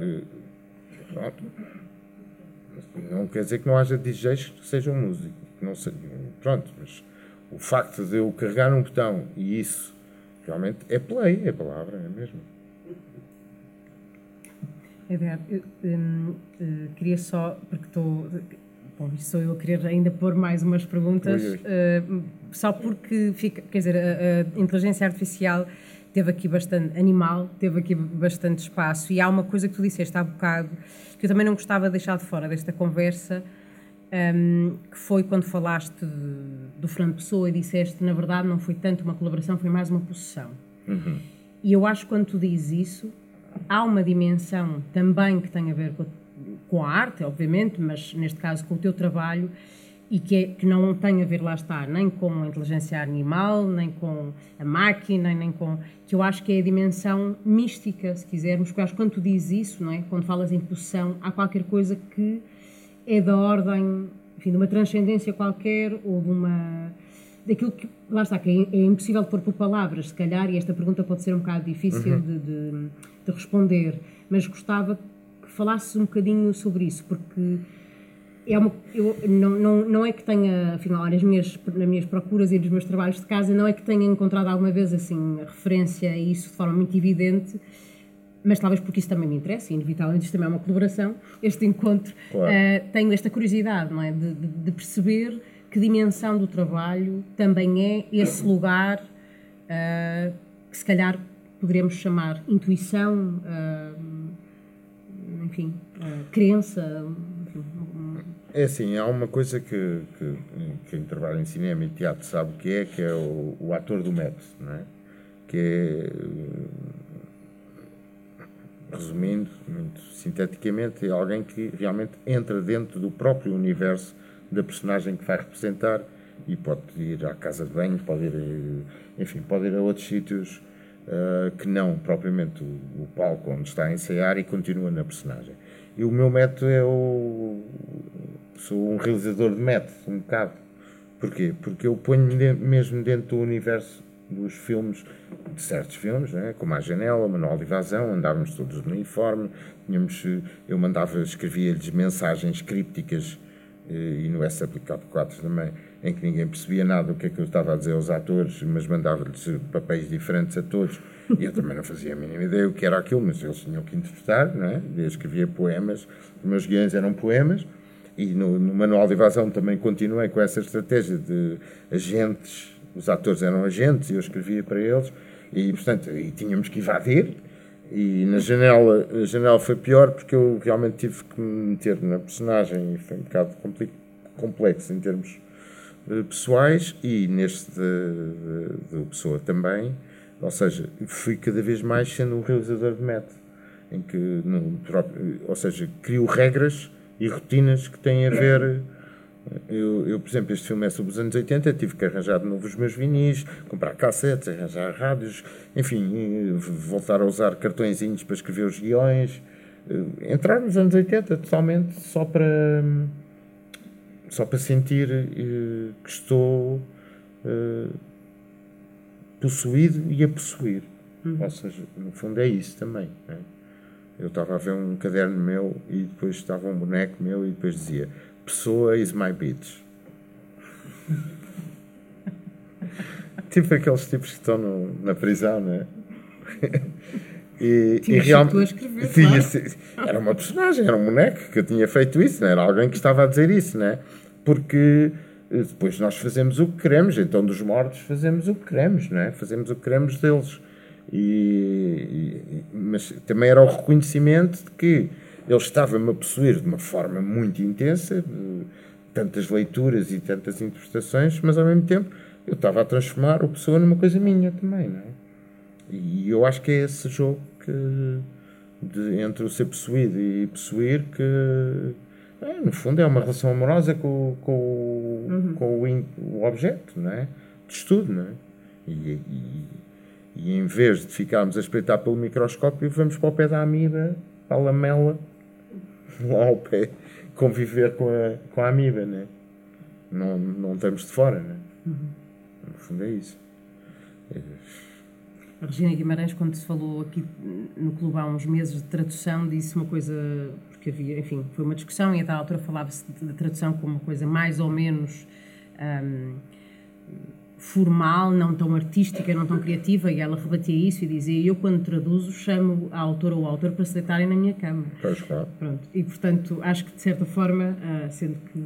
é, pronto. Não quer dizer que não haja DJs que sejam músicos. Não sei, pronto, mas o facto de eu carregar um botão e isso realmente é play, é palavra, é mesmo. Eduardo, eu, hum, uh, queria só, porque estou. Bom, isto sou eu a querer ainda pôr mais umas perguntas, uh, só porque fica. Quer dizer, a, a, inteligência artificial teve aqui bastante. animal, teve aqui bastante espaço, e há uma coisa que tu disseste há bocado que eu também não gostava de deixar de fora desta conversa, um, que foi quando falaste de, do Fernando Pessoa e disseste na verdade não foi tanto uma colaboração, foi mais uma possessão. Uhum. E eu acho que quando tu dizes isso, há uma dimensão também que tem a ver com a, com a arte, obviamente, mas neste caso com o teu trabalho, e que, é, que não tem a ver, lá está, nem com a inteligência animal, nem com a máquina, nem com. que eu acho que é a dimensão mística, se quisermos, porque acho que quando tu dizes isso, não é? quando falas em possessão, há qualquer coisa que é da ordem, enfim, de uma transcendência qualquer ou de uma. daquilo que. lá está, que é, é impossível pôr por palavras, se calhar, e esta pergunta pode ser um bocado difícil uhum. de, de, de responder, mas gostava que falasses um bocadinho sobre isso, porque é uma, eu, não, não, não é que tenha, afinal, nas minhas, nas minhas procuras e nos meus trabalhos de casa, não é que tenha encontrado alguma vez assim referência a isso de forma muito evidente, mas talvez porque isso também me interessa, inevitavelmente isto também é uma colaboração, este encontro, claro. uh, tenho esta curiosidade não é? De, de, de, perceber que dimensão do trabalho também é esse lugar uh, que se calhar poderemos chamar intuição, uh, enfim, crença, é assim, há uma coisa que, que quem trabalha em cinema e teatro sabe o que é, que é o, o ator do método, não é? Que é, resumindo, muito sinteticamente, é alguém que realmente entra dentro do próprio universo da personagem que vai representar e pode ir à casa de banho, pode ir, enfim, pode ir a outros sítios uh, que não propriamente o, o palco onde está a ensaiar e continua na personagem. E o meu método é o, sou um realizador de método, um bocado. Porquê? Porque eu ponho mesmo dentro do universo dos filmes, de certos filmes, né? como A Janela, Manual de Evasão, andávamos todos no uniforme, tínhamos, eu mandava, escrevia-lhes mensagens crípticas eh, e no SW4 também, em que ninguém percebia nada do que é que eu estava a dizer aos atores, mas mandava-lhes papéis diferentes a todos, e eu também não fazia a mínima ideia o que era aquilo, mas eles tinham que interpretar, não é? Eu escrevia poemas, os meus guiões eram poemas, e no, no, manual de evasão também continuei com essa estratégia de agentes, os atores eram agentes e eu escrevia para eles e portanto e tínhamos que invadir e na janela a janela foi pior porque eu realmente tive que me meter na personagem e foi um bocado complexo em termos pessoais e neste do pessoa também ou seja, fui cada vez mais sendo um realizador de método, em que, no próprio, ou seja, crio regras e rotinas que têm a ver. Eu, eu, por exemplo, este filme é sobre os anos 80, tive que arranjar de novo os meus vinis, comprar cassetes, arranjar rádios, enfim, voltar a usar cartõezinhos para escrever os guiões. Eh, Entrar nos anos 80 totalmente só para só para sentir eh, que estou eh, possuído e a possuir. Ou seja, no fundo é isso também. né? Eu estava a ver um caderno meu e depois estava um boneco meu e depois dizia Pessoa is my bitch. tipo aqueles tipos que estão no- na prisão, não é? E, e real- sido tu a escrever, Tinha claro. era uma personagem, era um boneco que tinha feito isso, não era alguém que estava a dizer isso, não é? Porque eh, depois nós fazemos o que queremos, então dos mortos fazemos o que queremos, não é? Fazemos o que queremos deles. E, e- mas também era o reconhecimento de que ele estava-me a possuir de uma forma muito intensa, eh, tantas leituras e tantas interpretações, mas ao mesmo tempo eu estava a transformar o pessoa numa coisa minha também, não é? E eu acho que é esse jogo que, de- entre o ser possuído e possuir que, é, no fundo, é uma relação amorosa com, o- com, o- com o, in- o objeto, não é? De estudo, não é? E, e, e em vez de ficarmos a espreitar pelo microscópio, vamos para o pé da amiba, para a lamela, lá ao pé, conviver com a, com a amiba, não é? Não, não estamos de fora, não é? No fundo é isso. A Regina Guimarães, quando se falou aqui no clube há uns meses de tradução, disse uma coisa, porque havia, enfim, foi uma discussão e a tal altura falava-se da tradução como uma coisa mais ou menos hum, formal, não tão artística, não tão criativa, e ela rebatia isso e dizia: Eu, quando traduzo, chamo a autora ou o autor para se deitarem na minha cama. Pois, claro. Pronto. E, portanto, acho que, de certa forma, ah, sendo que.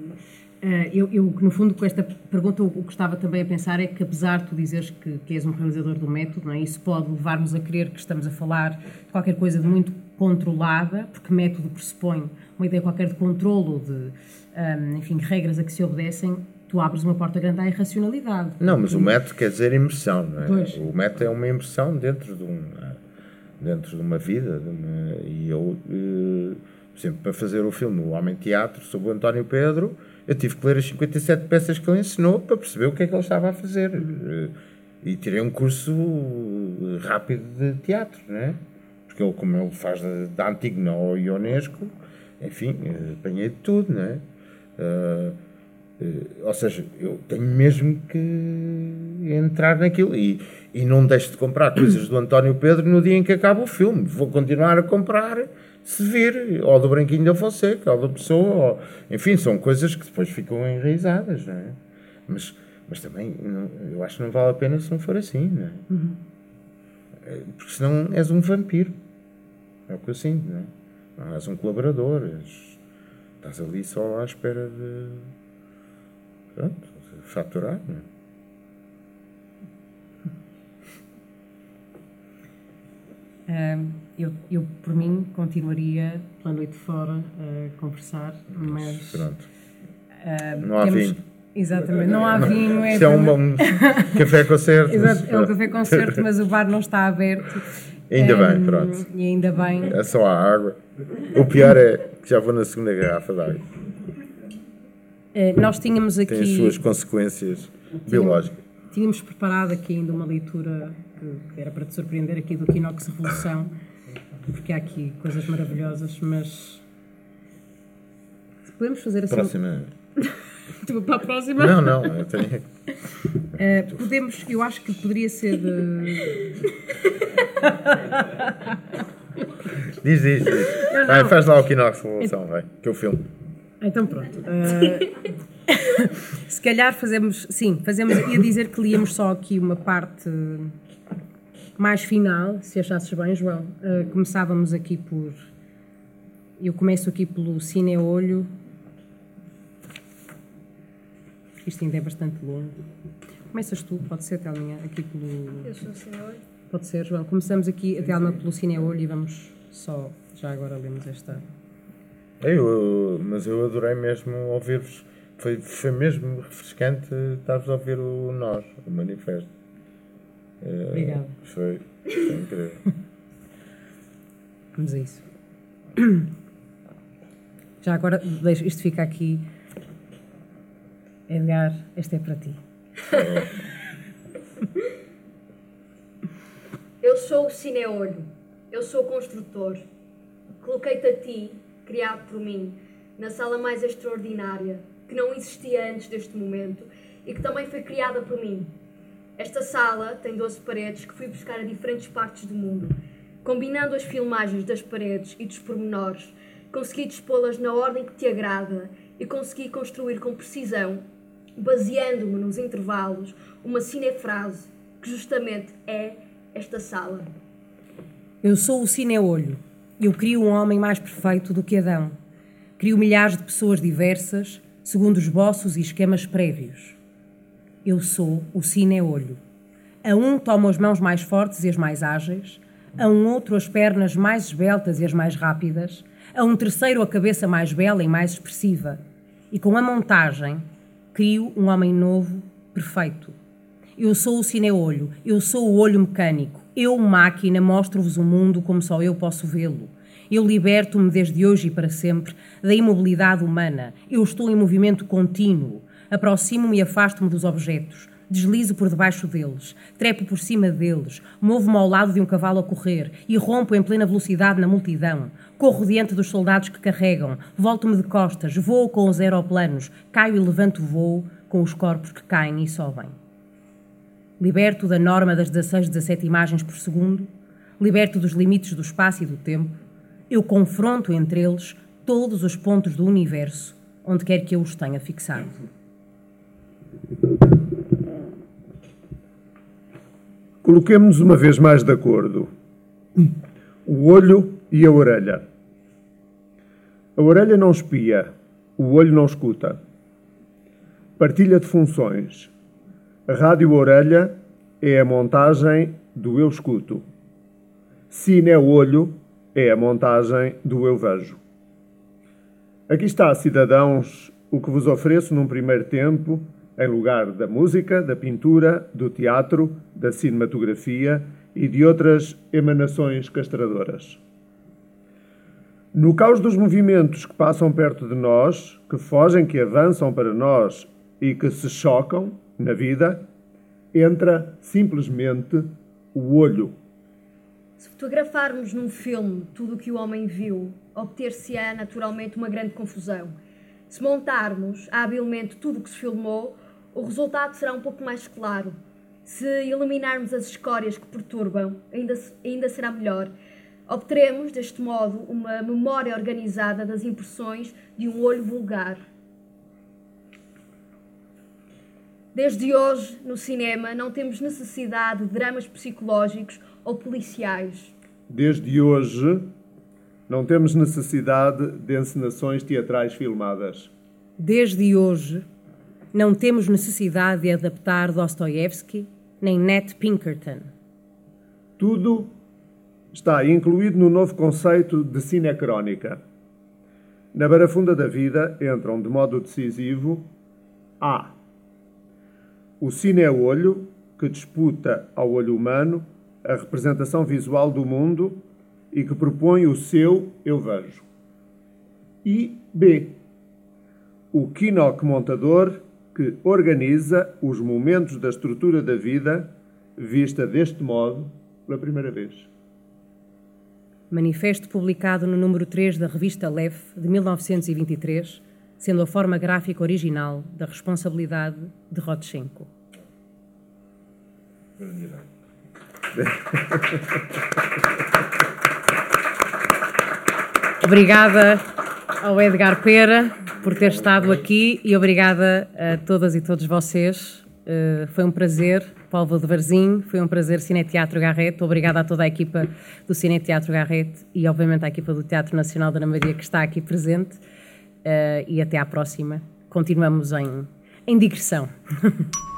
Ah, eu, eu, no fundo, com esta pergunta, o, que estava também a pensar é que, apesar de tu dizeres que, que és um realizador do método, não é? isso pode levar-nos a crer que estamos a falar de qualquer coisa de muito controlada, porque método pressupõe uma ideia qualquer de controlo, de, ah, enfim, regras a que se obedecem. Tu abres uma porta grande à irracionalidade. Não, mas o método quer dizer imersão, não é? Pois. O método é uma imersão dentro de, um, dentro de uma vida. de uma- e eu, eh, por exemplo, para fazer o filme O Homem Teatro sobre o António Pedro, eu tive que ler as 57 peças que ele ensinou para perceber o que é que ele estava a fazer. Eh, E tirei um curso eh, rápido de teatro, não é? Porque ele, como ele faz da, Antígona ao Ionesco, enfim, eh, apanhei de tudo, não é? Eh, eh, ou seja, eu tenho mesmo que entrar naquilo e, e não deixo de comprar coisas do António Pedro no dia em que acaba o filme. Vou continuar a comprar se vir, ou do Branquinho da Fonseca, ou da Pessoa, ou, enfim, são coisas que depois ficam enraizadas, não é? Mas, mas também não- eu acho que não vale a pena se não for assim, não é? Eh, Porque senão és um vampiro. É o que eu sinto, não é? Não és um colaborador, és- estás ali só à espera de pronto, faturar, não é? Eu, eu, por mim, continuaria pela noite fora a conversar, mas. Pronto. ah, Não há temos- vinho. Exatamente, não há vinho, é. É um, um café concerto. Exato, é um café concerto, mas o bar não está aberto. Ainda bem, Ahm, pronto. E ainda bem. É só a água. O pior é que já vou na segunda garrafa de água. Eh, nós tínhamos aqui. Tem as suas consequências biológicas. Tínhamos preparado aqui ainda uma leitura que, era para te surpreender aqui do Quinox Revolução, porque há aqui coisas maravilhosas, mas. Podemos fazer assim. Próxima. Tipo, para a próxima? Não, não, eu tenho. Eh, podemos, eu acho que poderia ser. eh, Diz, diz, diz. Vai, faz lá o Quinox Revolução, vai, que eu filme. Então pronto. Eh, se calhar fazemos. Sim, fazemos. Ia dizer que líamos só aqui uma parte mais final, se achasses bem, João. Eh, começávamos aqui por. Eu começo aqui pelo Cine Olho. Isto ainda é bastante longo. Começas tu, pode ser, Thelminha, aqui pelo. Eu sou o senhor. Pode ser, João. Começamos aqui, a Thelma, pelo Cine Olho e vamos só. Já agora lemos esta. Eu, mas eu adorei mesmo ouvir-vos. Foi, foi mesmo refrescante estar-vos a ouvir o Nós, o manifesto. Obrigada. Foi, foi incrível. Vamos a isso. Já agora, deixa, isto fica aqui. Edgar, este é para ti. Eu sou o cineolho, eu sou o construtor. Coloquei-te a ti, criado por mim, na sala mais extraordinária, que não existia antes deste momento e que também foi criada por mim. Esta sala tem 12 paredes que fui buscar a diferentes partes do mundo. Combinando as filmagens das paredes e dos pormenores, consegui dispô-las na ordem que te agrada e consegui construir com precisão, baseando-me nos intervalos, uma cinefrase que justamente é esta sala. Eu sou o cineolho. Eu crio um homem mais perfeito do que Adão. Crio milhares de pessoas diversas, segundo esboços e esquemas prévios. Eu sou o cineolho. A um tomo as mãos mais fortes e as mais ágeis, a um outro as pernas mais esbeltas e as mais rápidas, a um terceiro a cabeça mais bela e mais expressiva. E com a montagem, crio um homem novo, perfeito. Eu sou o cineolho, eu sou o olho mecânico, eu, máquina, mostro-vos o mundo como só eu posso vê-lo. Eu liberto-me desde hoje e para sempre da imobilidade humana. Eu estou em movimento contínuo. Aproximo-me e afasto-me dos objetos. Deslizo por debaixo deles, trepo por cima deles, movo-me ao lado de um cavalo a correr e rompo em plena velocidade na multidão. Corro diante dos soldados que carregam, volto-me de costas, voo com os aeroplanos, caio e levanto voo com os corpos que caem e sobem. Liberto da norma das 16, 17 imagens por segundo, liberto dos limites do espaço e do tempo, eu confronto entre eles todos os pontos do universo, onde quer que eu os tenha fixado. Coloquemos-nos uma vez mais de acordo. O olho e a orelha. A orelha não espia, o olho não escuta. Partilha de funções. A rádio-orelha é a montagem do eu escuto. Cine-olho é a montagem do eu vejo. Aqui está, cidadãos, o que vos ofereço num primeiro tempo em lugar da música, da pintura, do teatro, da cinematografia e de outras emanações castradoras. No caos dos movimentos que passam perto de nós, que fogem, que avançam para nós e que se chocam na vida, entra simplesmente o olho. Se fotografarmos num filme tudo o que o homem viu, obter-se-á naturalmente uma grande confusão. Se montarmos habilmente tudo o que se filmou, o resultado será um pouco mais claro. Se eliminarmos as escórias que perturbam, ainda, ainda será melhor. Obteremos, deste modo, uma memória organizada das impressões de um olho vulgar. Desde hoje, no cinema, não temos necessidade de dramas psicológicos ou policiais. Desde hoje, não temos necessidade de encenações teatrais filmadas. Desde hoje, não temos necessidade de adaptar Dostoiévski nem Nat Pinkerton. Tudo está incluído no novo conceito de cinecrónica. Na barafunda da vida entram de modo decisivo A. O cine-olho, que disputa ao olho humano a representação visual do mundo e que propõe o seu eu vejo. E B. O quinoc montador, que organiza os momentos da estrutura da vida vista deste modo pela primeira vez. Manifesto publicado no número 3 da revista Lef de 1923, sendo a forma gráfica original da responsabilidade de Rodchenko. Obrigada ao Edgar Pera por ter estado aqui e obrigada a todas e todos vocês. Uh, foi um prazer, Paulo de Varzim, foi um prazer Cineteatro Garrete. Obrigada a toda a equipa do Cineteatro Garrete e, obviamente, à equipa do Teatro Nacional da Ana Maria que está aqui presente. Uh, e até à próxima. Continuamos em, em digressão.